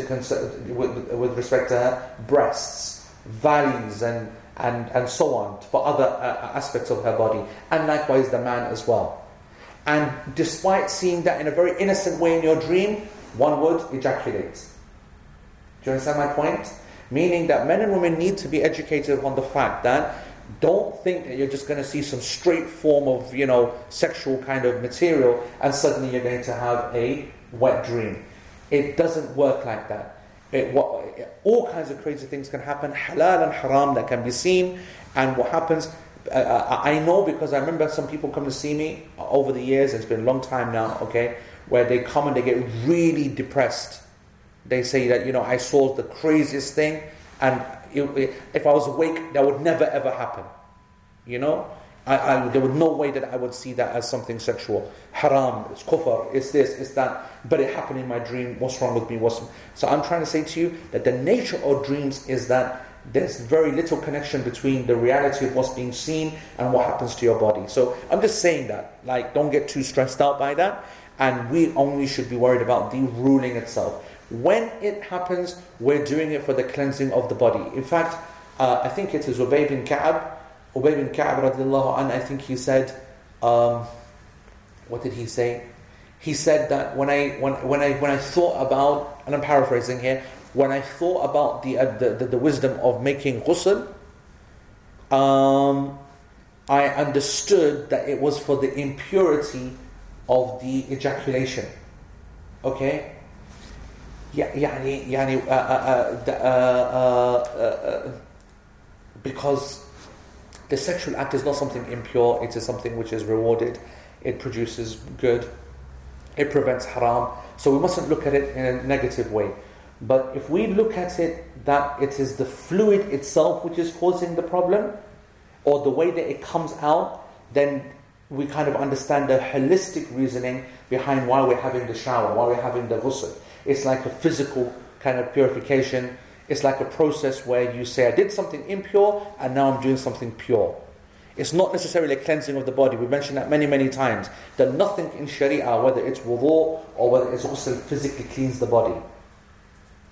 with, with, respect to her breasts, valleys, and, and, and so on, for other uh, aspects of her body, and likewise the man as well. And despite seeing that in a very innocent way in your dream, one would ejaculate. Do you understand my point? Meaning that men and women need to be educated on the fact that don't think that you're just going to see some straight form of, you know, sexual kind of material and suddenly you're going to have a wet dream. It doesn't work like that. It, what, all kinds of crazy things can happen, halal and haram that can be seen. And what happens, uh, uh I know because I remember some people come to see me over the years, it's been a long time now, okay, where they come and they get really depressed. They say that, you know, I saw the craziest thing and if I was awake, that would never ever happen. You know? I, I, there was no way that I would see that as something sexual. Haram, it's kufr, it's this, it's that. But it happened in my dream. What's wrong with me? What's... So I'm trying to say to you that the nature of dreams is that there's very little connection between the reality of what's being seen and what happens to your body. So I'm just saying that. Like, don't get too stressed out by that. And we only should be worried about the ruling itself. When it happens, we're doing it for the cleansing of the body. In fact, uh, I think it is Ubay bin Ka'ab. Ubay bin Ka'ab radiallahu anh, I think he said, um, what did he say? He said that when I, when, when, I, when I thought about, and I'm paraphrasing here, when I thought about the, uh, the, the, the, wisdom of making ghusl, um, I understood that it was for the impurity of the ejaculation. Okay? يعني يعني because the sexual act is not something impure, it is something which is rewarded, it produces good, it prevents haram. So we mustn't look at it in a negative way. But if we look at it that it is the fluid itself which is causing the problem, or the way that it comes out, then we kind of understand the holistic reasoning behind why we're having the shower, why we're having the ghusl. It's like a physical kind of purification. It's like a process where you say, I did something impure and now I'm doing something pure. It's not necessarily a cleansing of the body. We mentioned that many, many times. That nothing in Sharia, whether it's wudu or whether it's also physically cleans the body.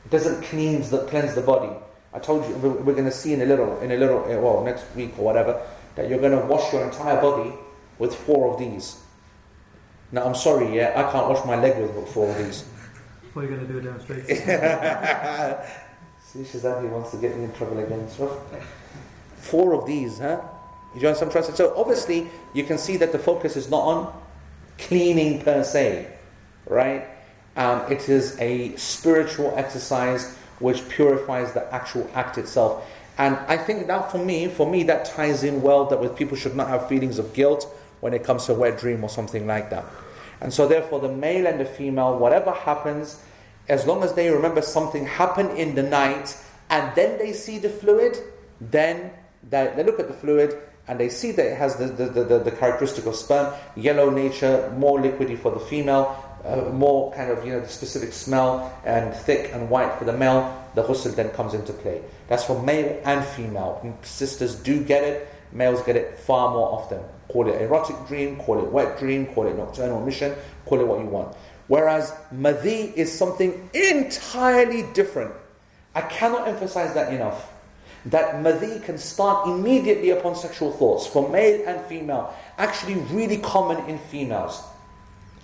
It doesn't cleanse the, cleanse the body. I told you we're going to see in a little, in a little, eh, well, next week or whatever, that you're going to wash your entire body with four of these. Now, I'm sorry, yeah, I can't wash my leg with four of these. Are you going to do a demonstration? See, Shazadi wants to get me in trouble again. So, four of these, huh? You understand some I'm So obviously, you can see that the focus is not on cleaning per se, right? Um, it is a spiritual exercise which purifies the actual act itself. And I think that for me, for me, that ties in well that with people should not have feelings of guilt when it comes to a wet dream or something like that. And so therefore the male and the female, whatever happens, as long as they remember something happened in the night and then they see the fluid, then they, they look at the fluid and they see that it has the, the, the, the characteristic of sperm, yellow nature, more liquidy for the female, uh, more kind of, you know, the specific smell and thick and white for the male, the ghusl then comes into play. That's for male and female. Sisters do get it, males get it far more often. Call it erotic dream, call it wet dream, call it nocturnal emission, call it what you want. Whereas madhi is something entirely different. I cannot emphasize that enough. That madhi can start immediately upon sexual thoughts for male and female. Actually, really common in females.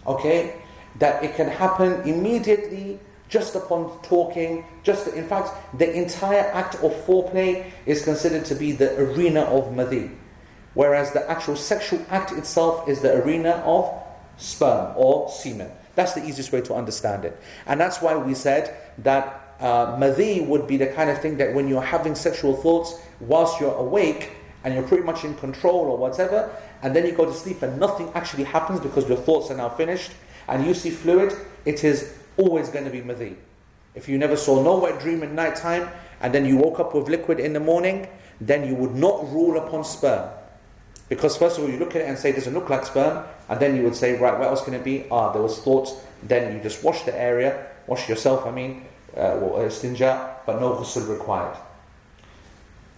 Okay? that it can happen immediately just upon talking, just in fact, the entire act of foreplay is considered to be the arena of madhi. Whereas the actual sexual act itself is the arena of sperm or semen. That's the easiest way to understand it. And that's why we said that uh, madhi would be the kind of thing that when you're having sexual thoughts whilst you're awake and you're pretty much in control or whatever, and then you go to sleep and nothing actually happens because your thoughts are now finished, and you see fluid, it is always going to be madhi. If you never saw no wet dream in night time, and then you woke up with liquid in the morning, then you would not rule upon sperm. Because first of all, you look at it and say, it doesn't look like sperm, and then you would say, right, what else can it be? Ah, there was thoughts. Then you just wash the area, wash yourself, I mean, uh, istinja, but no ghusl required.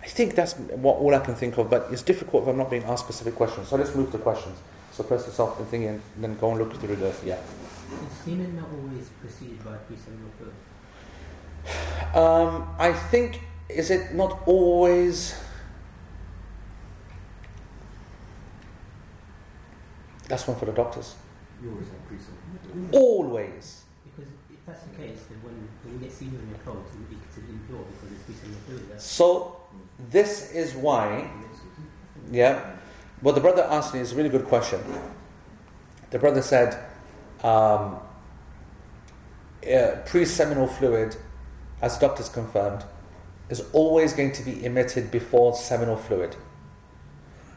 I think that's what all I can think of, but it's difficult if I'm not being asked specific questions. So let's move to questions. So press yourself and thing and then go and look through the yeah. Is semen not always preceded by pre-seminal fluid? Um, I think is it not always. That's one for the doctors. You always have pre-seminal. Always. Because if that's the case, then when, when you get semen in your clothes, it would be considered impure because it's pre-seminal fluid. So this is why, yeah. What the brother asked me is a really good question. The brother said, um, uh, pre-seminal fluid, as doctors confirmed, is always going to be emitted before seminal fluid.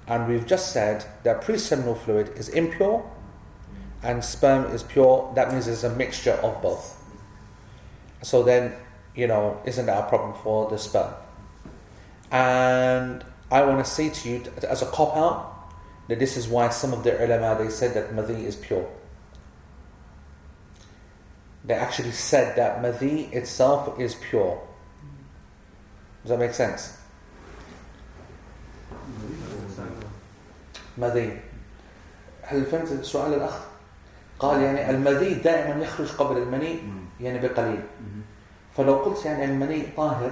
And we've just said that pre-seminal fluid is impure and sperm is pure. That means it's a mixture of both. So then, you know, isn't that a problem for the sperm? And I want to say to you, as a cop out, that this is why some of the ulama they said that madhi is pure. They actually said that madhi itself is pure. Does that make sense? مذي هل فهمت سؤال الأخ؟ قال يعني المذي دائما يخرج قبل المني يعني بقليل. فلو قلت يعني المني طاهر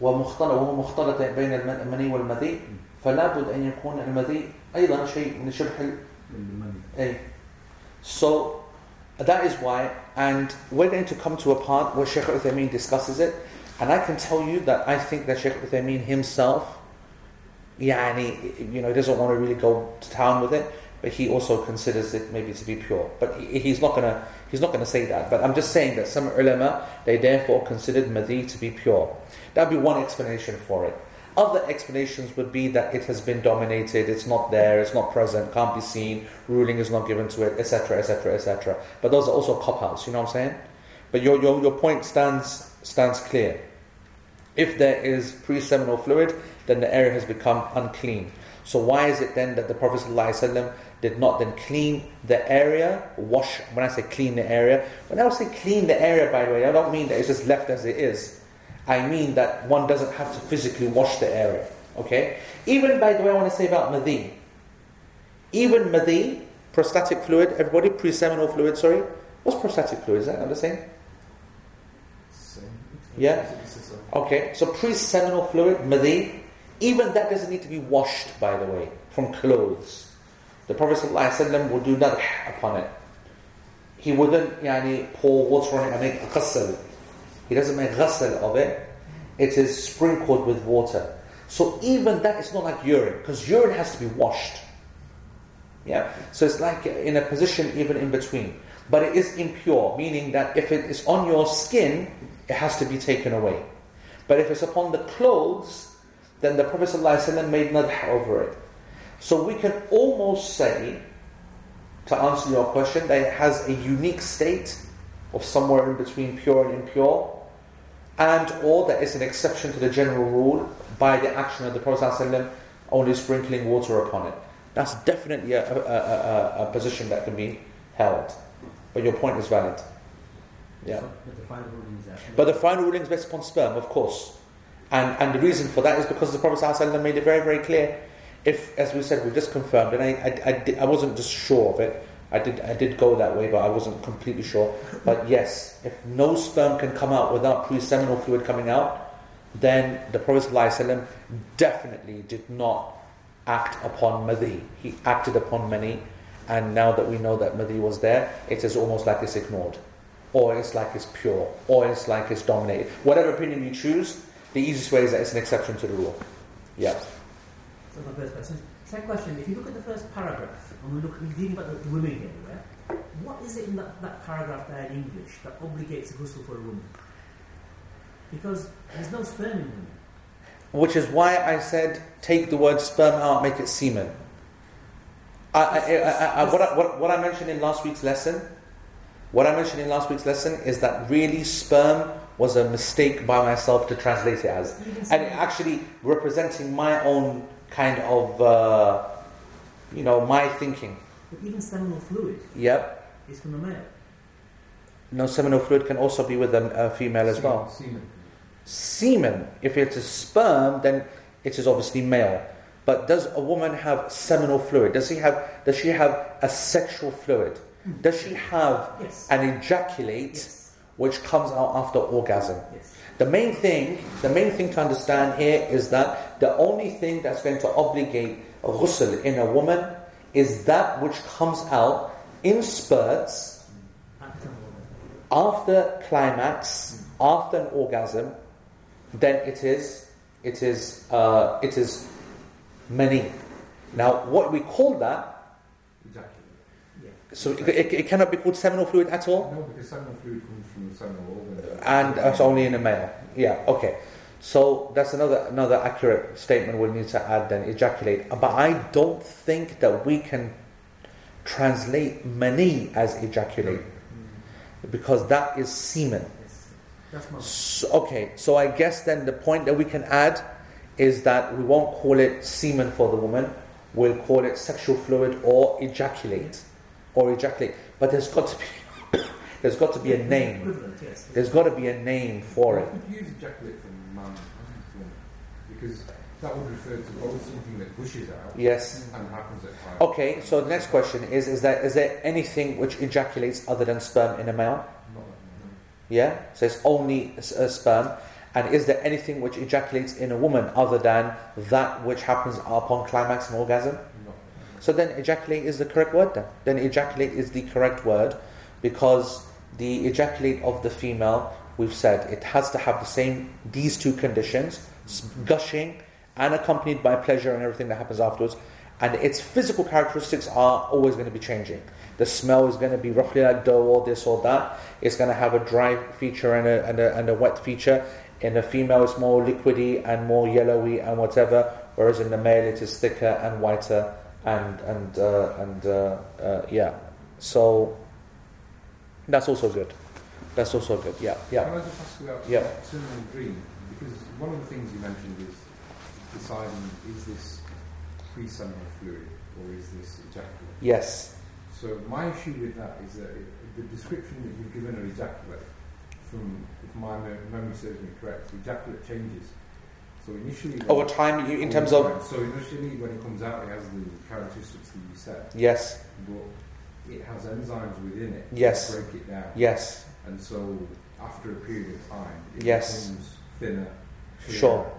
ومختلط وهو مختلط بين المني والمذي فلا بد أن يكون المذي أيضا شيء من شبه أي so that is why and we're going to come to a part where Sheikh Uthaymeen discusses it. And I can tell you that I think that Sheikh Uthaymeen himself yani, you know, he doesn't want to really go to town with it, but he also considers it maybe to be pure. But he's not gonna he's not gonna say that. But I'm just saying that some ulama they therefore considered madi to be pure. That'd be one explanation for it. Other explanations would be that it has been dominated, it's not there, it's not present, can't be seen, ruling is not given to it, etc., etc., etc. But those are also cop outs. You know what I'm saying? But your your your point stands stands clear. If there is pre-seminal fluid, then the area has become unclean. So, why is it then that the Prophet ﷺ did not then clean the area, wash? When I say clean the area, when I say clean the area, by the way, I don't mean that it's just left as it is. I mean that one doesn't have to physically wash the area. Okay? Even, by the way, I want to say about Madi. Even Madi, prostatic fluid, everybody, pre-seminal fluid, sorry. What's prostatic fluid? Is that the same? Yeah. It's the same. Okay, so pre-seminal fluid, Madi, even that doesn't need to be washed, by the way, from clothes. The Prophet ﷺ would do nadh upon it. He wouldn't yani, pour water on it and make ghusl. He doesn't make ghusl of it. It is sprinkled with water. So even that is not like urine, because urine has to be washed. Yeah? So it's like in a position even in between. But it is impure, meaning that if it is on your skin, it has to be taken away. But if it's upon the clothes, then the Prophet ﷺ made nadh over it. So we can almost say, to answer your question, that it has a unique state of somewhere in between pure and impure, and or that it's an exception to the general rule by the action of the Prophet ﷺ only sprinkling water upon it. That's definitely a, a, a, a, position that can be held. But your point is valid. Yeah. But the final ruling is that. But the final ruling is based upon sperm, of course. And, and the reason for that is because the Prophet ﷺ made it very, very clear. If, as we said, we just confirmed, and I, I, I, did, I wasn't just sure of it. I did, I did go that way, but I wasn't completely sure. But yes, if no sperm can come out without pre-seminal fluid coming out, then the Prophet ﷺ definitely did not act upon Madi. He acted upon mani, and now that we know that Madi was there, it is almost like it's ignored. Or it's like it's pure, or it's like it's dominated. Whatever opinion you choose, the easiest way is that it's an exception to the rule. Yeah. So my first question. Second question, if you look at the first paragraph, and we look we're dealing about the women here, yeah? what is it in that, that paragraph there in English that obligates a ghusl for a woman? Because there's no sperm in women. Which is why I said take the word sperm out, make it semen. I, I, I, I, what, I, what, what I mentioned in last week's lesson, what I mentioned in last week's lesson is that really sperm was a mistake by myself to translate it as, and actually representing my own kind of, uh, you know, my thinking. But even seminal fluid Yep. is from a male. No seminal fluid can also be with a, a female as well. Semen. Semen, if it is a sperm, then it is obviously male. But does a woman have seminal fluid? Does she have? Does she have a sexual fluid? Does she have Yes. an ejaculate Yes. Which comes out after orgasm? Yes. The main thing, the main thing to understand here is that the only thing that's going to obligate ghusl in a woman is that which comes out in spurts After climax, after an orgasm, then it is, it is, uh, it is mani. Now, what we call that. So it, it, it cannot be called seminal fluid at all, No, because seminal fluid comes from the seminal organ. and it's only in a male. Yeah, okay. So that's another another accurate statement we'll need to add then ejaculate. But I don't think that we can translate mani as ejaculate because that is semen. Yes. That's So, okay, so I guess then the point that we can add is that we won't call it semen for the woman, we'll call it sexual fluid or ejaculate. Or ejaculate. But there's got to be there's got to be a name. There's got to be a name for it. You could use ejaculate for man because that would refer to both something that gushes out Yes. and happens at high. Okay, so the next question is is there is there anything which ejaculates other than sperm in a male? Yeah? So it's only s- uh, sperm. And is there anything which ejaculates in a woman other than that which happens upon climax and orgasm? So then ejaculate is the correct word then. Then ejaculate is the correct word because the ejaculate of the female, we've said, it has to have the same, these two conditions, gushing and accompanied by pleasure and everything that happens afterwards. And its physical characteristics are always going to be changing. The smell is going to be roughly like dough or this or that. It's going to have a dry feature and a, and a, and a wet feature. In the female, it's more liquidy and more yellowy and whatever, whereas in the male, it is thicker and whiter and and uh, and uh, uh, yeah. So that's also good. That's also good. Yeah, yeah. Can I just ask you about Yeah. seminal dream? Because one of the things you mentioned is deciding is this pre-seminal fluid or is this ejaculate? Yes. So my issue with that is that it, the description that you've given of ejaculate, from if my memory serves me correct, ejaculate changes So initially, when- Over time, you, in terms of so initially when it comes out, it has the characteristics that you said, yes, but it has enzymes within it. Yes. Break it down. yes, And so after a period of time, it Yes. becomes thinner. clearer. Sure.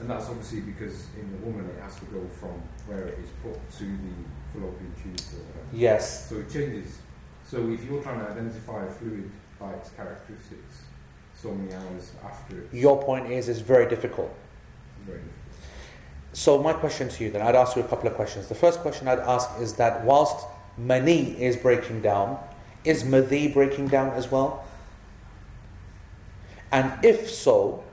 And that's obviously because in the woman it has to go from where it is put to the fallopian tubes or whatever. yes. So it changes. So if you're trying to identify a fluid by its characteristics, so many hours after it. Your point is it's very difficult. So my question to you then, I'd ask you a couple of questions. The first question I'd ask is that whilst mani is breaking down, is madhi breaking down as well? And if so,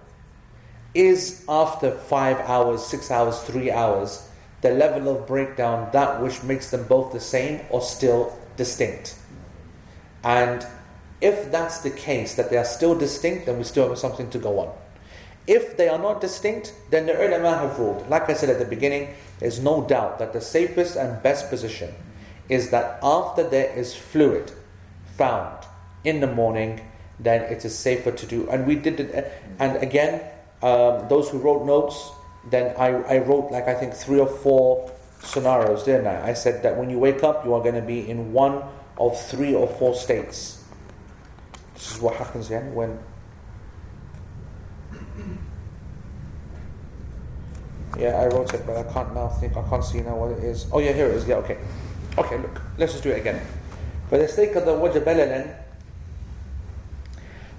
is after five hours, six hours, three hours, the level of breakdown that which makes them both the same or still distinct? And if that's the case, that they are still distinct, then we still have something to go on. If they are not distinct, then the ulama have ruled. Like I said at the beginning, there's no doubt that the safest and best position is that after there is fluid found in the morning, then it is safer to do. And we did it. And again, um, those who wrote notes, then I, I wrote like I think three or four scenarios, didn't I? I said that when you wake up, you are going to be in one of three or four states. This is what happens then when Yeah, I wrote it, but I can't now think. I can't see now what it is. Oh yeah, here it is. Yeah, okay. Okay, look. Let's just do it again. فإذا استيقظ وجب بللا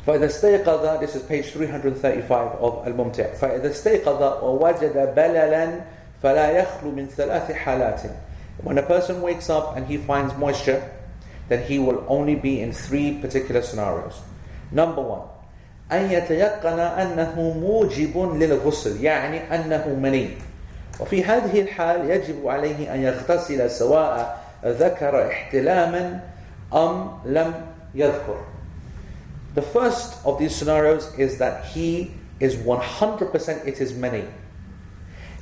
فإذا استيقظ this is page 335 of الممتع فإذا استيقظ ووجد بللا فلا يخلو من ثلاث حالات When a person wakes up and he finds moisture, then he will only be in three particular scenarios. Number one, أن يتيقن أنه موجب للغسل يعني أنه مني وفي هذه الحال يجب عليه أن يغتسل سواء ذكر احتلاما أم لم يذكر The first of these scenarios is that he is 100% it is mani.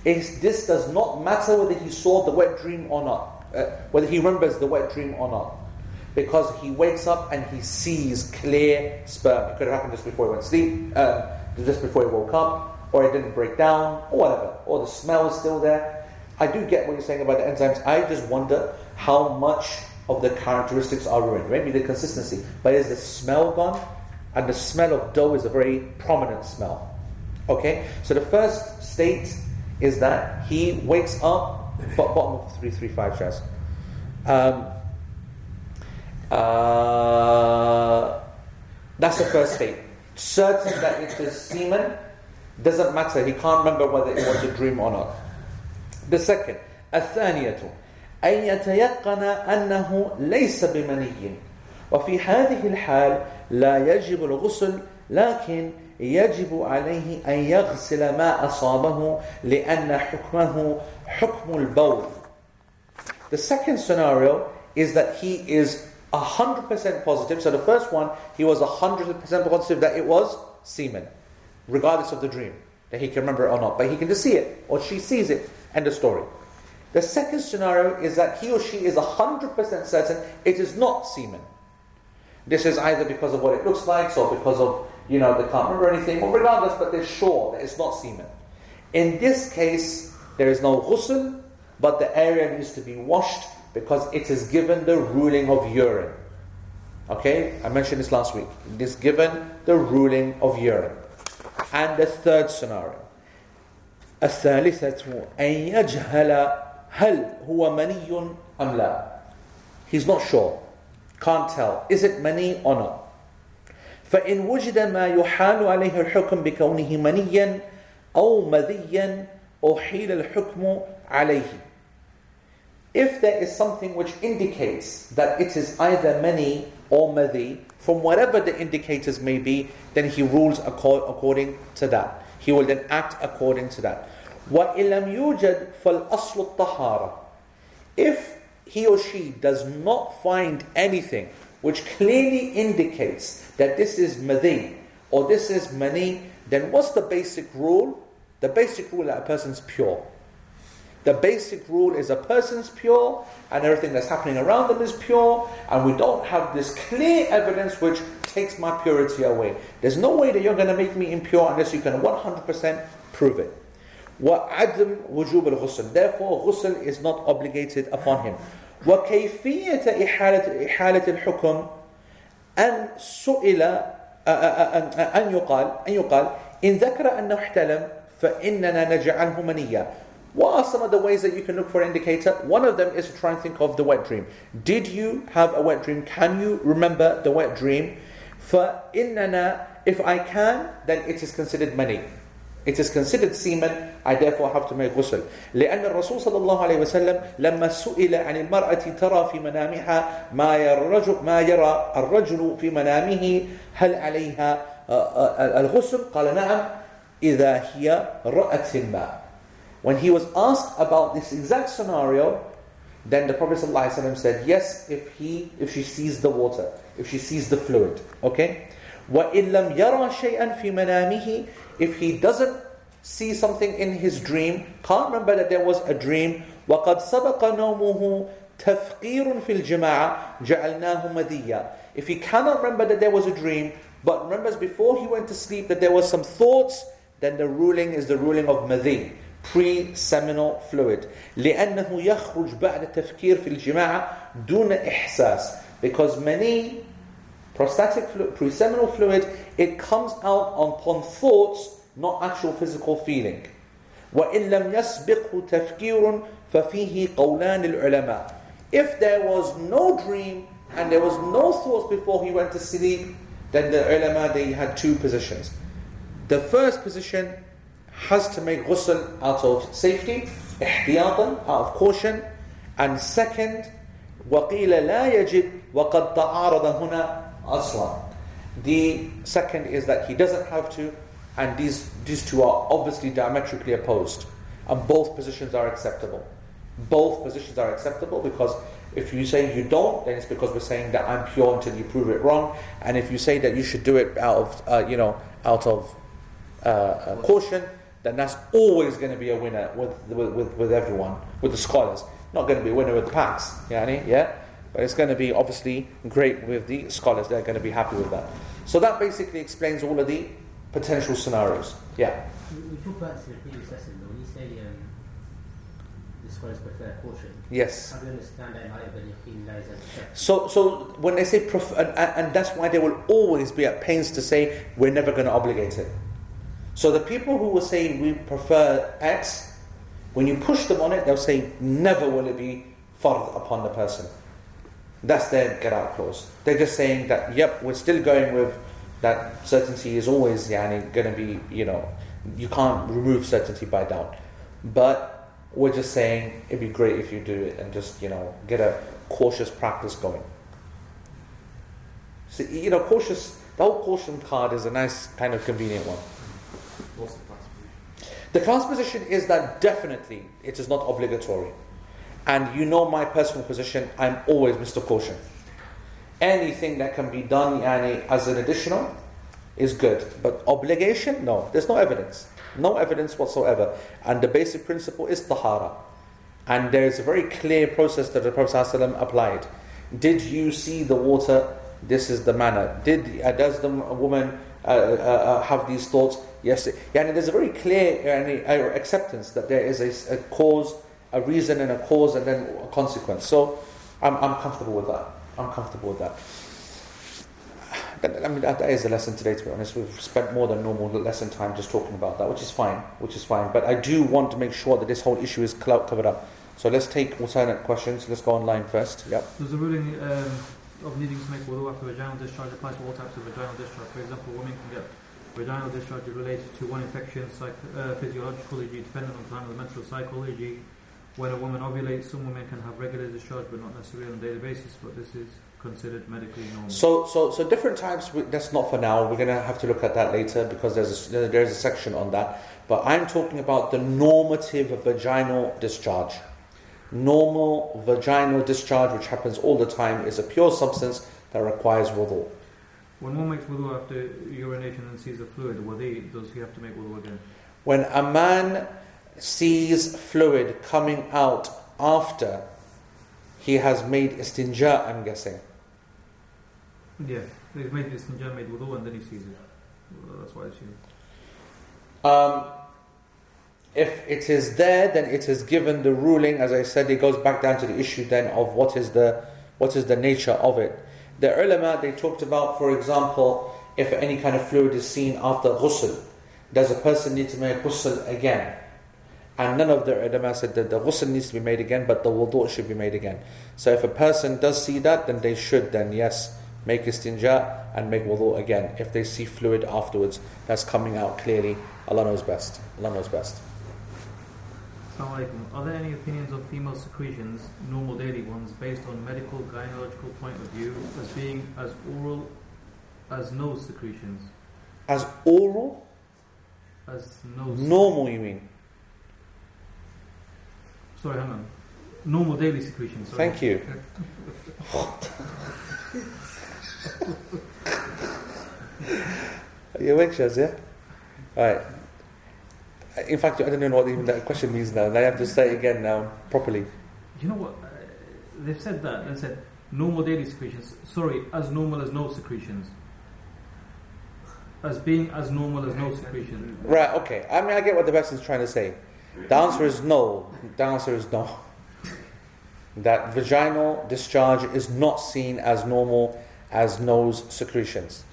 It's, this does not matter whether he saw the wet dream or not, uh, whether he remembers the wet dream or not because he wakes up and he sees clear sperm. It could have happened just before he went to sleep, um, just before he woke up, or it didn't break down, or whatever, or the smell is still there. I do get what you're saying about the enzymes. I just wonder how much of the characteristics are ruined. Maybe the consistency, but is the smell gone? And the smell of dough is a very prominent smell. Okay, so the first state is that he wakes up, bottom of 335 Shaz. Um, uh, that's the first state. Certain that it is semen doesn't matter. He can't remember whether it was a dream or not. The second, الثانية أن يتيقن أنه ليس بمني وفي هذه الحال لا يجب الغسل لكن يجب عليه أن يغسل ما أصابه لأن حكمه حكم البول The second scenario is that he is 100% positive. So the first one, he was 100% positive that it was semen, regardless of the dream, that he can remember it or not. But he can just see it, or she sees it, and the story. The second scenario is that he or she is 100% certain it is not semen. This is either because of what it looks like, or because of, you know, they can't remember anything, or regardless, but they're sure that it's not semen. In this case, there is no ghusl, but the area needs to be washed because it is given the ruling of urine. Okay, I mentioned this last week. It is given the ruling of urine. And the third scenario الثالثة أن يجهل هل هو مني أم لا He's not sure. Can't tell. Is it mani or not? فإن وجد ما يحال عليه الحكم بكونه منيا أو مذيا أحيل الحكم عليه if there is something which indicates that it is either mani or madhi, from whatever the indicators may be, then he rules according to that. He will then act according to that. وَإِن لَمْ يُوجَدْ فَالْأَصْلُ tahara. If he or she does not find anything which clearly indicates that this is madhi or this is mani, then what's the basic rule? The basic rule that a person's pure. The basic rule is a person's pure and everything that's happening around them is pure, and we don't have this clear evidence which takes my purity away. There's no way that you're going to make me impure unless you can 100% prove it. وعدم وجوب الغسل therefore ghusl is not obligated upon him وكيفية إحالة إحالة الحكم أن سئل أن يقال أن يقال إن ذكر أنه احتلم فإننا نجعله منيا what are some of the ways that you can look for an indicator? One of them is to try and think of the wet dream. Did you have a wet dream? Can you remember the wet dream? فإننا if I can then it is considered mani it is considered semen I therefore have to make ghusl. لأن الرسول صلى الله عليه وسلم لما سئل عن المرأة ترى في منامها ما يرى ما يرى الرجل في منامه هل عليها الغسل قال نعم إذا هي رأت الماء When he was asked about this exact scenario, then the Prophet ﷺ said, yes, if he, if she sees the water, if she sees the fluid, okay? وَإِن لَمْ يَرَى شَيْئًا فِي مَنَامِهِ If he doesn't see something in his dream, can't remember that there was a dream, وَقَدْ سَبَقَ نَوْمُهُ تَفْقِيرٌ فِي الْجِمَاعَةِ جَعَلْنَاهُ مَدِيًّا If he cannot remember that there was a dream, but remembers before he went to sleep that there was some thoughts, then the ruling is the ruling of madhi, pre-seminal fluid. لأنه يخرج بعد تفكير في الجماعة دون إحساس because many Prostatic fluid, pre-seminal fluid, it comes out upon thoughts, not actual physical feeling. وإن لم يسبقه تفكير ففيه قولان العلماء. If there was no dream and there was no thoughts before he went to sleep, then the ulama they had two positions. The first position has to make ghusl out of safety, احتياطا, out of caution, and second, وقيل لا يجب وقد تعارض هنا aslan. The second is that he doesn't have to, and these, these two are obviously diametrically opposed. And both positions are acceptable. Both positions are acceptable because if you say you don't, then it's because we're saying that I'm pure until you prove it wrong. And if you say that you should do it out of, uh, you know, out of uh, uh, caution, then that's always going to be a winner with, with, with, everyone, with the scholars. Not going to be a winner with the packs, you know I mean? yeah? But it's going to be obviously great with the scholars. They're going to be happy with that. So that basically explains all of the potential scenarios. Yeah. We, talked about this in the previous lesson, but when you say um, the scholars prefer caution, yes. how do you understand that so, so when they say, pref- and, and that's why they will always be at pains to say, we're never going to obligate it. So the people who will say we prefer X, when you push them on it, they'll say, never will it be fard upon the person. That's their get out clause. They're just saying that, yep, we're still going with that certainty is always yani, going to be, you know, you can't remove certainty by doubt. But we're just saying it'd be great if you do it and just, you know, get a cautious practice going. So, you know, cautious, the whole caution card is a nice kind of convenient one. What's the class position? The class position is that definitely it is not obligatory and you know my personal position, I'm always Mr. Caution. Anything that can be done yani, as an additional is good. But obligation, no. There's no evidence. No evidence whatsoever. And the basic principle is tahara. And there is a very clear process that the Prophet ﷺ applied. Did you see the water? This is the manner. Did uh, does the woman uh, uh, uh have these thoughts? Yes. Yani, there's a very clear uh, acceptance that there is a, a cause a reason and a cause and then a consequence. So I'm, I'm comfortable with that. I'm comfortable with that. I mean, that is the lesson today, to be honest. We've spent more than normal lesson time just talking about that, which is fine, which is fine. But I do want to make sure that this whole issue is covered up. So let's take alternate questions. Let's go online first. Yep. Does the ruling um, of needing to make wudu after vaginal discharge applies to all types of vaginal discharge? For example, women can get vaginal discharge related to one infection, psych, uh, physiological, dependent on time of the menstrual cycle, e.g., when a woman ovulates, some women can have regular discharge, but not necessarily on a daily basis. But this is considered medically normal. So, so, so different types. That's not for now. We're going to have to look at that later because there's a, there's a section on that. But I'm talking about the normative vaginal discharge. Normal vaginal discharge, which happens all the time, is a pure substance that requires wudu. When one makes wudu after urination and sees a fluid, does he have to make wudu again? When a man sees fluid coming out after he has made istinja, I'm guessing. Yeah, he's made istinja, made wudu, and then he sees it. That's why I see Um, If it is there, then it is given the ruling. As I said, it goes back down to the issue then of what is the what is the nature of it. The ulama they talked about, for example, if any kind of fluid is seen after ghusl, does a person need to make ghusl again? And none of the ulama said that the ghusl needs to be made again, but the wudu should be made again. So if a person does see that, then they should then yes make istinja and make wudu again. If they see fluid afterwards that's coming out clearly, Allah knows best. Allah knows best. Are there any opinions of female secretions, normal daily ones, based on medical gynecological point of view, as being as oral as nose secretions? As oral, As nose. normal you mean? Sorry, hang on. Normal daily secretions. Sorry. Thank you. Are you awake, Shaz, yeah? Alright. In fact, I don't know what even that question means now. I have to say it again now, properly. You know what? Uh, they've said that. They said normal daily secretions. Sorry, as normal as no secretions. As being as normal as no secretions. Right, okay. I mean, I get what the person's trying to say. The answer is no. The answer is no. That vaginal discharge is not seen as normal as nose secretions.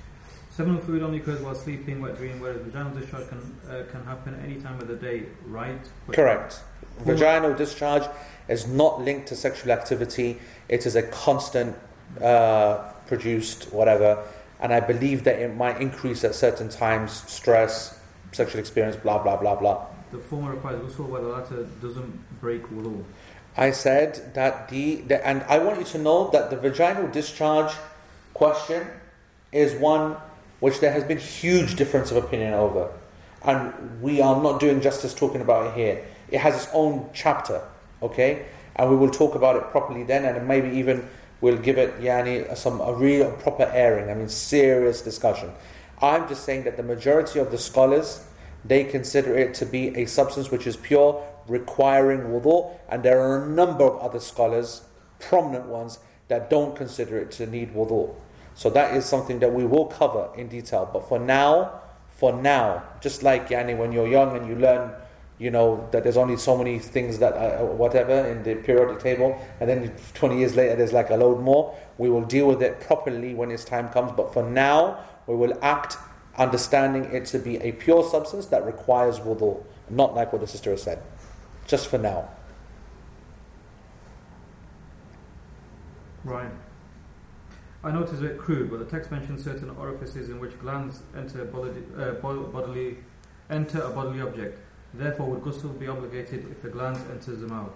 Seminal fluid only occurs while sleeping, wet dream, whereas vaginal discharge can uh, can happen any time of the day, right? Correct. Vaginal discharge is not linked to sexual activity. It is a constant uh, produced whatever, and I believe that it might increase at certain times, stress, sexual experience, blah blah blah blah. The former requires ghusl, while the latter doesn't break wudu. I said that the, the and I want you to know that the vaginal discharge question is one which there has been huge difference of opinion over, and we are not doing justice talking about it here. It has its own chapter, okay, and we will talk about it properly then, and maybe even we'll give it yani some a real proper airing. I mean, serious discussion. I'm just saying that the majority of the scholars they consider it to be a substance which is pure, requiring wudu, and there are a number of other scholars, prominent ones, that don't consider it to need wudu. So that is something that we will cover in detail. But for now, for now, just like yani, when you're young and you learn, you know, that there's only so many things that uh, whatever in the periodic table, and then 20 years later there's like a load more. We will deal with it properly when its time comes. But for now, we will act understanding it to be a pure substance that requires wudu, not like what the sister has said. Just for now. Right. I know it is a bit crude, but the text mentions certain orifices in which glans enter bodily, uh, bodily enter a bodily object. Therefore, would ghusl be obligated if the glans enters the mouth?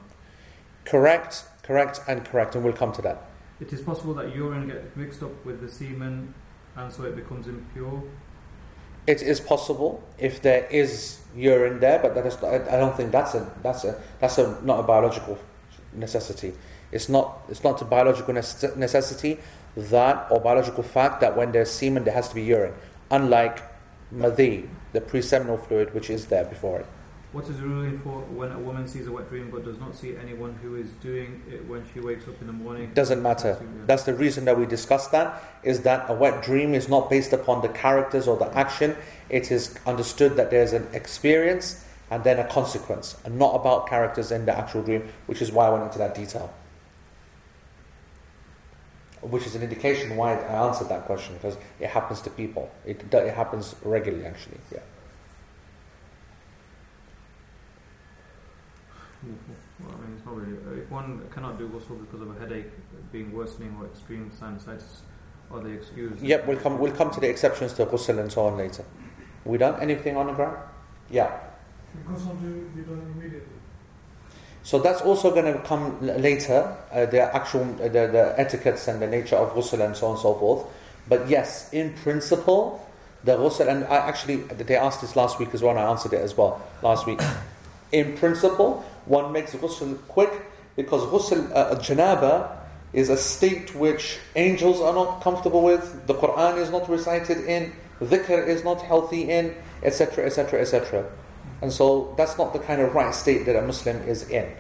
Correct, correct, and correct, and we'll come to that. It is possible that urine gets mixed up with the semen, and so it becomes impure. It is possible if there is urine there, but that is, I I don't think that's a that's a that's a not a biological necessity. It's not it's not a biological necessity that or biological fact that when there's semen there has to be urine, unlike madhi, the pre-seminal fluid which is there before it. What is the ruling for when a woman sees a wet dream but does not see anyone who is doing it when she wakes up in the morning? Doesn't matter. That's the reason that we discussed that is that a wet dream is not based upon the characters or the action. It is understood that there's an experience and then a consequence, and not about characters in the actual dream, which is why I went into that detail. Which is an indication why I answered that question because it happens to people. It, it happens regularly, actually. Yeah. Well, I mean, it's not really. uh, If one cannot do ghusl because of a headache being worsening or extreme sinusitis, are they excused? Yep, we'll come. We'll come to the exceptions to ghusl and so on later. We done anything on the ground? Yeah. Because of the, be done immediately. So that's also going to come later, uh, the actual uh, the, the etiquettes and the nature of ghusl and so on and so forth. But yes, in principle, the ghusl, and I actually, they asked this last week as well, and I answered it as well last week. In principle, one makes ghusl quick because ghusl, uh, janaba, is a state which angels are not comfortable with, the Quran is not recited in, dhikr is not healthy in, etc., etc., etc. And so that's not the kind of right state that a Muslim is in.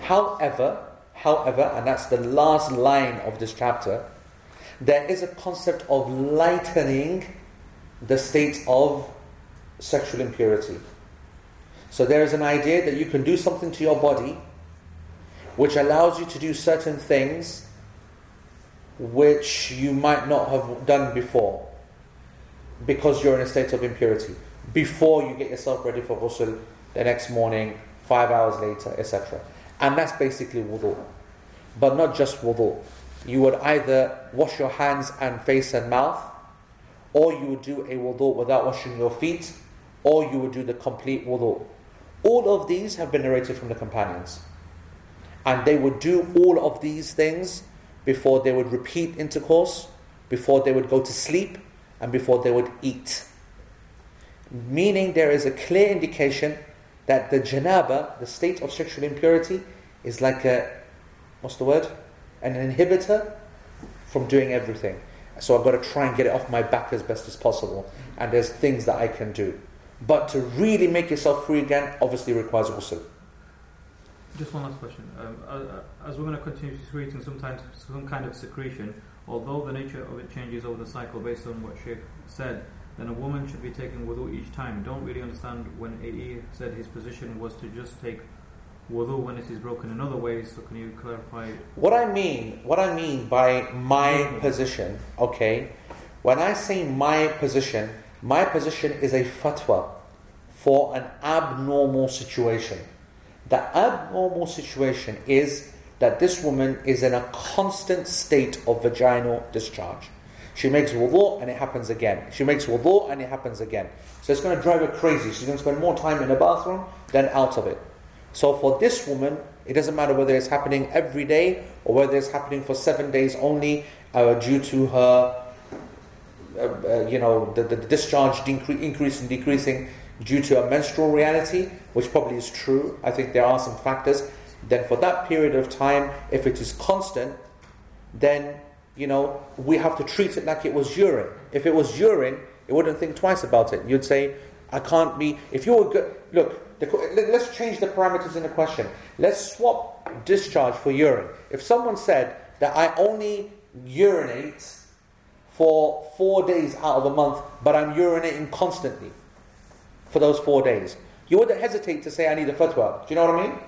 However, however, and that's the last line of this chapter, there is a concept of lightening the state of sexual impurity. So there is an idea that you can do something to your body which allows you to do certain things which you might not have done before because you're in a state of impurity before you get yourself ready for ghusl the next morning, five hours later, etc. And that's basically wudu. But not just wudu. You would either wash your hands and face and mouth, or you would do a wudu without washing your feet, or you would do the complete wudu. All of these have been narrated from the companions. And they would do all of these things before they would repeat intercourse, before they would go to sleep, and before they would eat. Meaning there is a clear indication that the janaba, the state of sexual impurity, is like a, what's the word? An inhibitor from doing everything. So I've got to try and get it off my back as best as possible. And there's things that I can do. But to really make yourself free again, obviously requires ghusl. Just one last question. Um, as going to continue secreting sometimes some kind of secretion, although the nature of it changes over the cycle based on what Sheikh said, then a woman should be taking wudu each time. Don't really understand when AE said his position was to just take wudu when it is broken in other ways. So can you clarify? What I mean, what I mean by my position, okay, when I say my position, my position is a fatwa for an abnormal situation. The abnormal situation is that this woman is in a constant state of vaginal discharge. She makes wudu and it happens again. She makes wudu and it happens again. So it's going to drive her crazy. She's going to spend more time in the bathroom than out of it. So for this woman, it doesn't matter whether it's happening every day or whether it's happening for seven days only uh, due to her, uh, uh, you know, the, the discharge decre- increasing, decreasing due to a menstrual reality, which probably is true. I think there are some factors. Then for that period of time, if it is constant, then you know we have to treat it like it was urine. If it was urine, you wouldn't think twice about it. You'd say, "I can't be." If you were good, look. The, let's change the parameters in the question. Let's swap discharge for urine. If someone said that I only urinate for four days out of a month, but I'm urinating constantly, for those four days. You wouldn't hesitate to say, I need a fatwa. Do you know what I mean?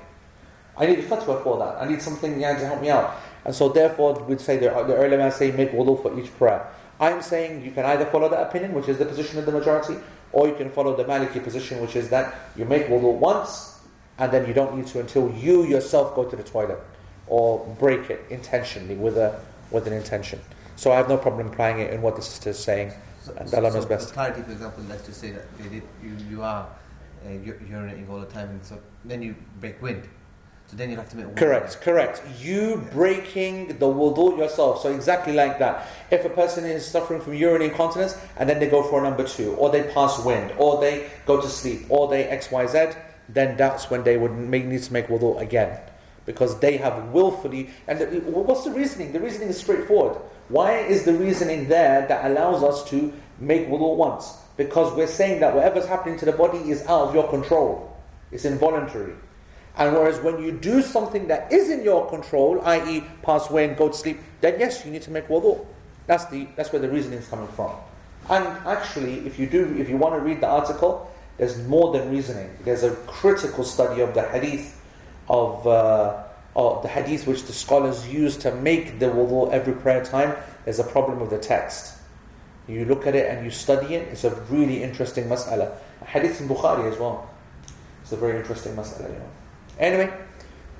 I need a fatwa for that. I need something yeah, to help me out. And so, therefore, we'd say the, the ulama say make wudu for each prayer. I'm saying you can either follow that opinion, which is the position of the majority, or you can follow the Maliki position, which is that you make wudu once and then you don't need to until you yourself go to the toilet or break it intentionally with a with an intention. So I have no problem applying it in what the sister is saying. So, and Allah knows so best. For clarity, for example, let's just say that they did, you, you are uh, urinating all the time, and so then you break wind. So then you have to make wudu. Correct, correct. You breaking the wudu yourself. So exactly like that. If a person is suffering from urinary incontinence and then they go for a number two, or they pass wind, or they go to sleep, or they X, Y, Z, then that's when they would make, need to make wudu again. Because they have willfully, and the, what's the reasoning? The reasoning is straightforward. Why is the reasoning there that allows us to make wudu once? Because we're saying that whatever's happening to the body is out of your control. It's involuntary. And whereas when you do something that is in your control, i.e., pass away and go to sleep, then yes, you need to make wudu. That's the that's where the reasoning is coming from. And actually, if you do, if you want to read the article, there's more than reasoning. There's a critical study of the hadith of, uh, of the hadith which the scholars use to make the wudu every prayer time. There's a problem with the text. You look at it and you study it. It's a really interesting mas'ala. Hadith in Bukhari as well. It's a very interesting mas'ala. You know. Anyway,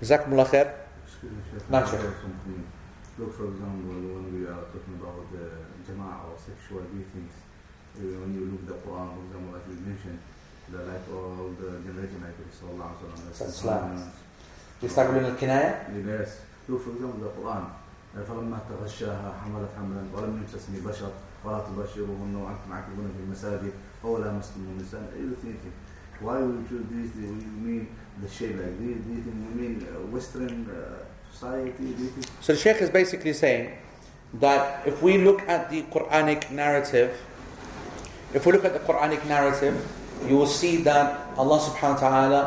me, Sheikh. Not I sure. Look, for example, when we are talking about the jama'ah or sexual meetings, uh, when you look at the Quran, for example, like we mentioned, the like all the generation like Sallallahu Alaihi Wasallam. يستعملون الكناية Yes. Look, for example, the Quran. فلما تغشاها حملت حملا ولم يمسسني بشر ولا تبشرهن وأنتم عاكفون في المساجد أو لامستم النساء thinking why we choose this do you mean the shape like this do you think mean uh, western uh, society do you So the Sheikh is basically saying that if we look at the Quranic narrative, if we look at the Quranic narrative, you will see that Allah subhanahu wa ta'ala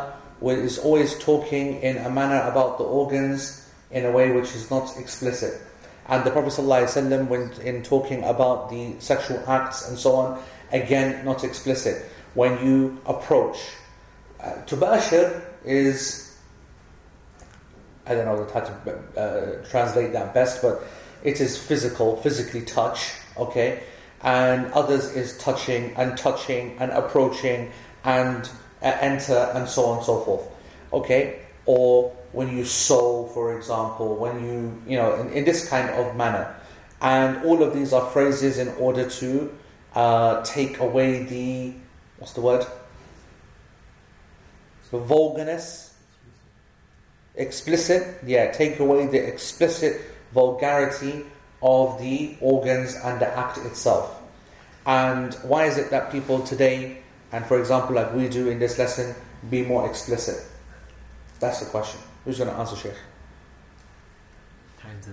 is always talking in a manner about the organs in a way which is not explicit. And the Prophet ﷺ, when in talking about the sexual acts and so on, again, not explicit. When you approach Uh, tubashir is, I don't know how to uh, translate that best, but it is physical, physically touch, okay? And others is touching and touching and approaching and uh, enter and so on and so forth, okay? Or when you sow, for example, when you, you know, in, in this kind of manner. And all of these are phrases in order to uh, take away the, what's the word? The vulgarness. Explicit, yeah, take away the explicit vulgarity of the organs and the act itself. And why is it that people today, and for example, like we do in this lesson, be more explicit? That's the question. Who's going to answer, Sheikh?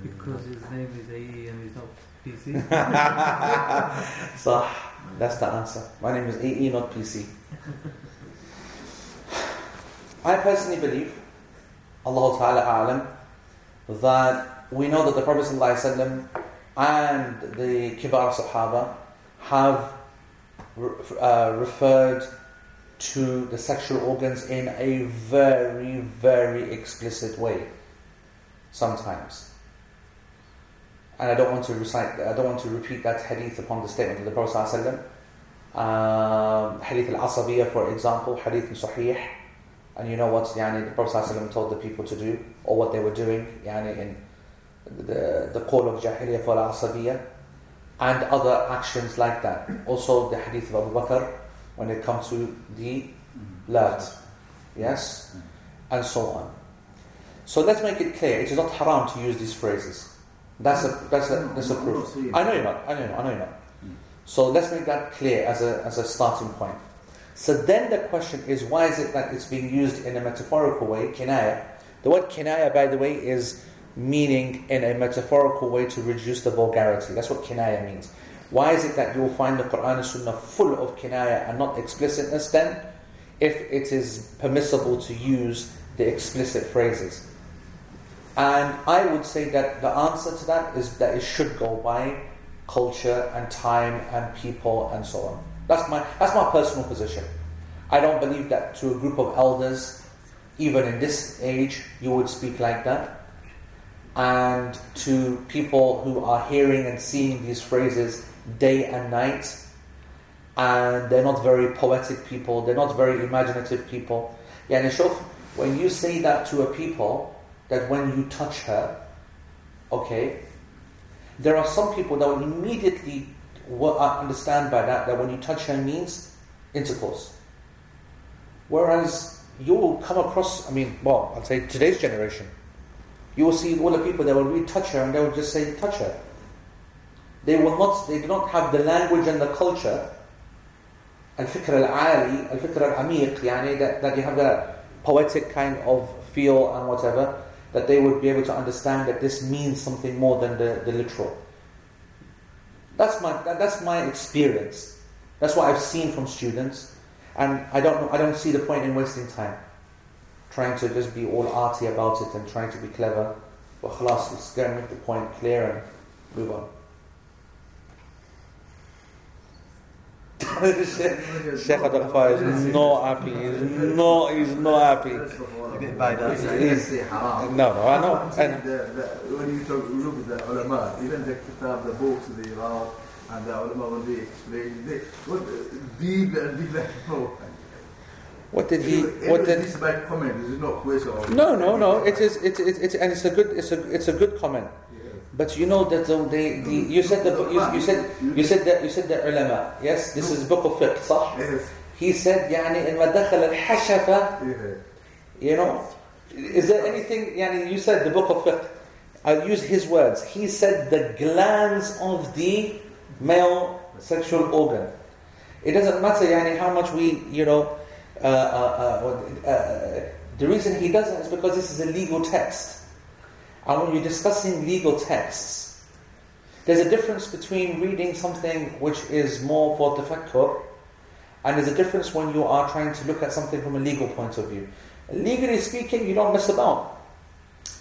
Because his name is AE and he's not PC. so that's the answer. My name is AE, not PC. I personally believe, Allah Ta'ala A'lam, that we know that the Prophet and the Kibar Sahaba have uh, referred to the sexual organs in a very, very explicit way. Sometimes. And I don't want to recite, I don't want to repeat that hadith upon the statement of the Prophet ﷺ. Um, hadith al-Asabiyah, for example, hadith Sahih. And you know what yani, the Prophet told the people to do, or what they were doing yani, in the, the call of Jahiliyyah for al-Asabiyah. And other actions like that. Also the hadith of Abu Bakr, when it comes to the blood. Yes? And so on. So let's make it clear, it is not haram to use these phrases. That's a that's a that's a proof. I know you're not. I know. you're not, I know you're not. So let's make that clear as a as a starting point. So then the question is, why is it that it's being used in a metaphorical way, kinaya? The word kinaya, by the way, is meaning in a metaphorical way to reduce the vulgarity. That's what kinaya means. Why is it that you will find the Quran and Sunnah full of kinaya and not explicitness then? If it is permissible to use the explicit phrases. And I would say that the answer to that is that it should go by culture and time and people and so on. That's my, that's my personal position. I don't believe that to a group of elders, even in this age, you would speak like that. And to people who are hearing and seeing these phrases day and night, and they're not very poetic people, they're not very imaginative people. Yeah, when you say that to a people, that when you touch her, okay, there are some people that will immediately uh, understand by that that when you touch her means intercourse. Whereas you will come across, I mean, well, I'll say today's generation, you will see all the people that will really touch her and they will just say, touch her. They will not, they do not have the language and the culture, al-fikr al-ali, al-fikr al-amiq, yani, that, that you have that poetic kind of feel and whatever, that they would be able to understand that this means something more than the, the literal. That's my, that, that's my experience. That's what I've seen from students. And I don't, I don't see the point in wasting time. Trying to just be all arty about it and trying to be clever. But khalas, let's go and make the point clear and move on. Sheikh Abdul is not happy. He's not, he's not happy. He's, no, no, I know. And when you talk, look at the ulama, even the kitab, the books they wrote, and the ulama when they explain, they, what deep and deep like no. What did he? What did? This bad comment. This is not question. No, no, no. It is. It, it, it, and it's a good. It's a. It's a good comment. But you know that um, they, the, you said the you, you, said you said that you said the ulama. Yes, this is book of fiqh, صح? Yes. He said يعني إن دخل الحشفة you know is there anything يعني you said the book of fiqh I'll use his words. He said the glans of the male sexual organ. It doesn't matter يعني how much we, you know, uh, uh, uh, uh the reason he doesn't is because this is a legal text. And when you're discussing legal texts, there's a difference between reading something which is more for tafakkur, and there's a difference when you are trying to look at something from a legal point of view. Legally speaking, you don't mess about.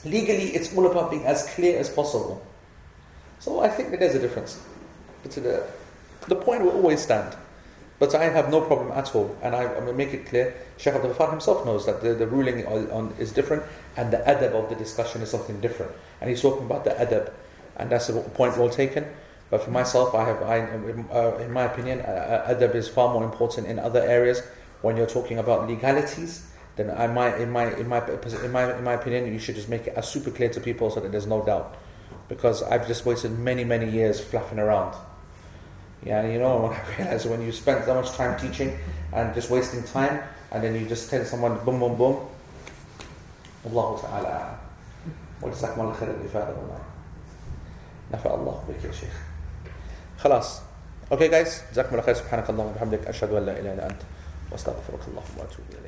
Legally, it's all about being as clear as possible. So I think that there's a difference. But the, the point will always stand. But I have no problem at all, and I, I make it clear. Sheikh Abdul Ghaffar himself knows that the, the ruling on, on is different, and the adab of the discussion is something different. And he's talking about the adab, and that's a point well taken. But for myself, I have, I, uh, in my opinion, uh, uh, adab is far more important in other areas. When you're talking about legalities, then I might, in my, in my, in my, in my opinion, you should just make it as super clear to people so that there's no doubt. Because I've just wasted many, many years flapping around. Yeah, and you know, when I realize when you spend so much time teaching and just wasting time, and then you just tell someone boom, boom, boom. الله تعالى أعلم. وجزاكم الله خير الإفادة والله. نفع الله بك يا شيخ. خلاص. Okay guys, جزاكم الله خير سبحانك اللهم وبحمدك أشهد أن لا إله إلا أنت واستغفرك اللهم وأتوب إليك.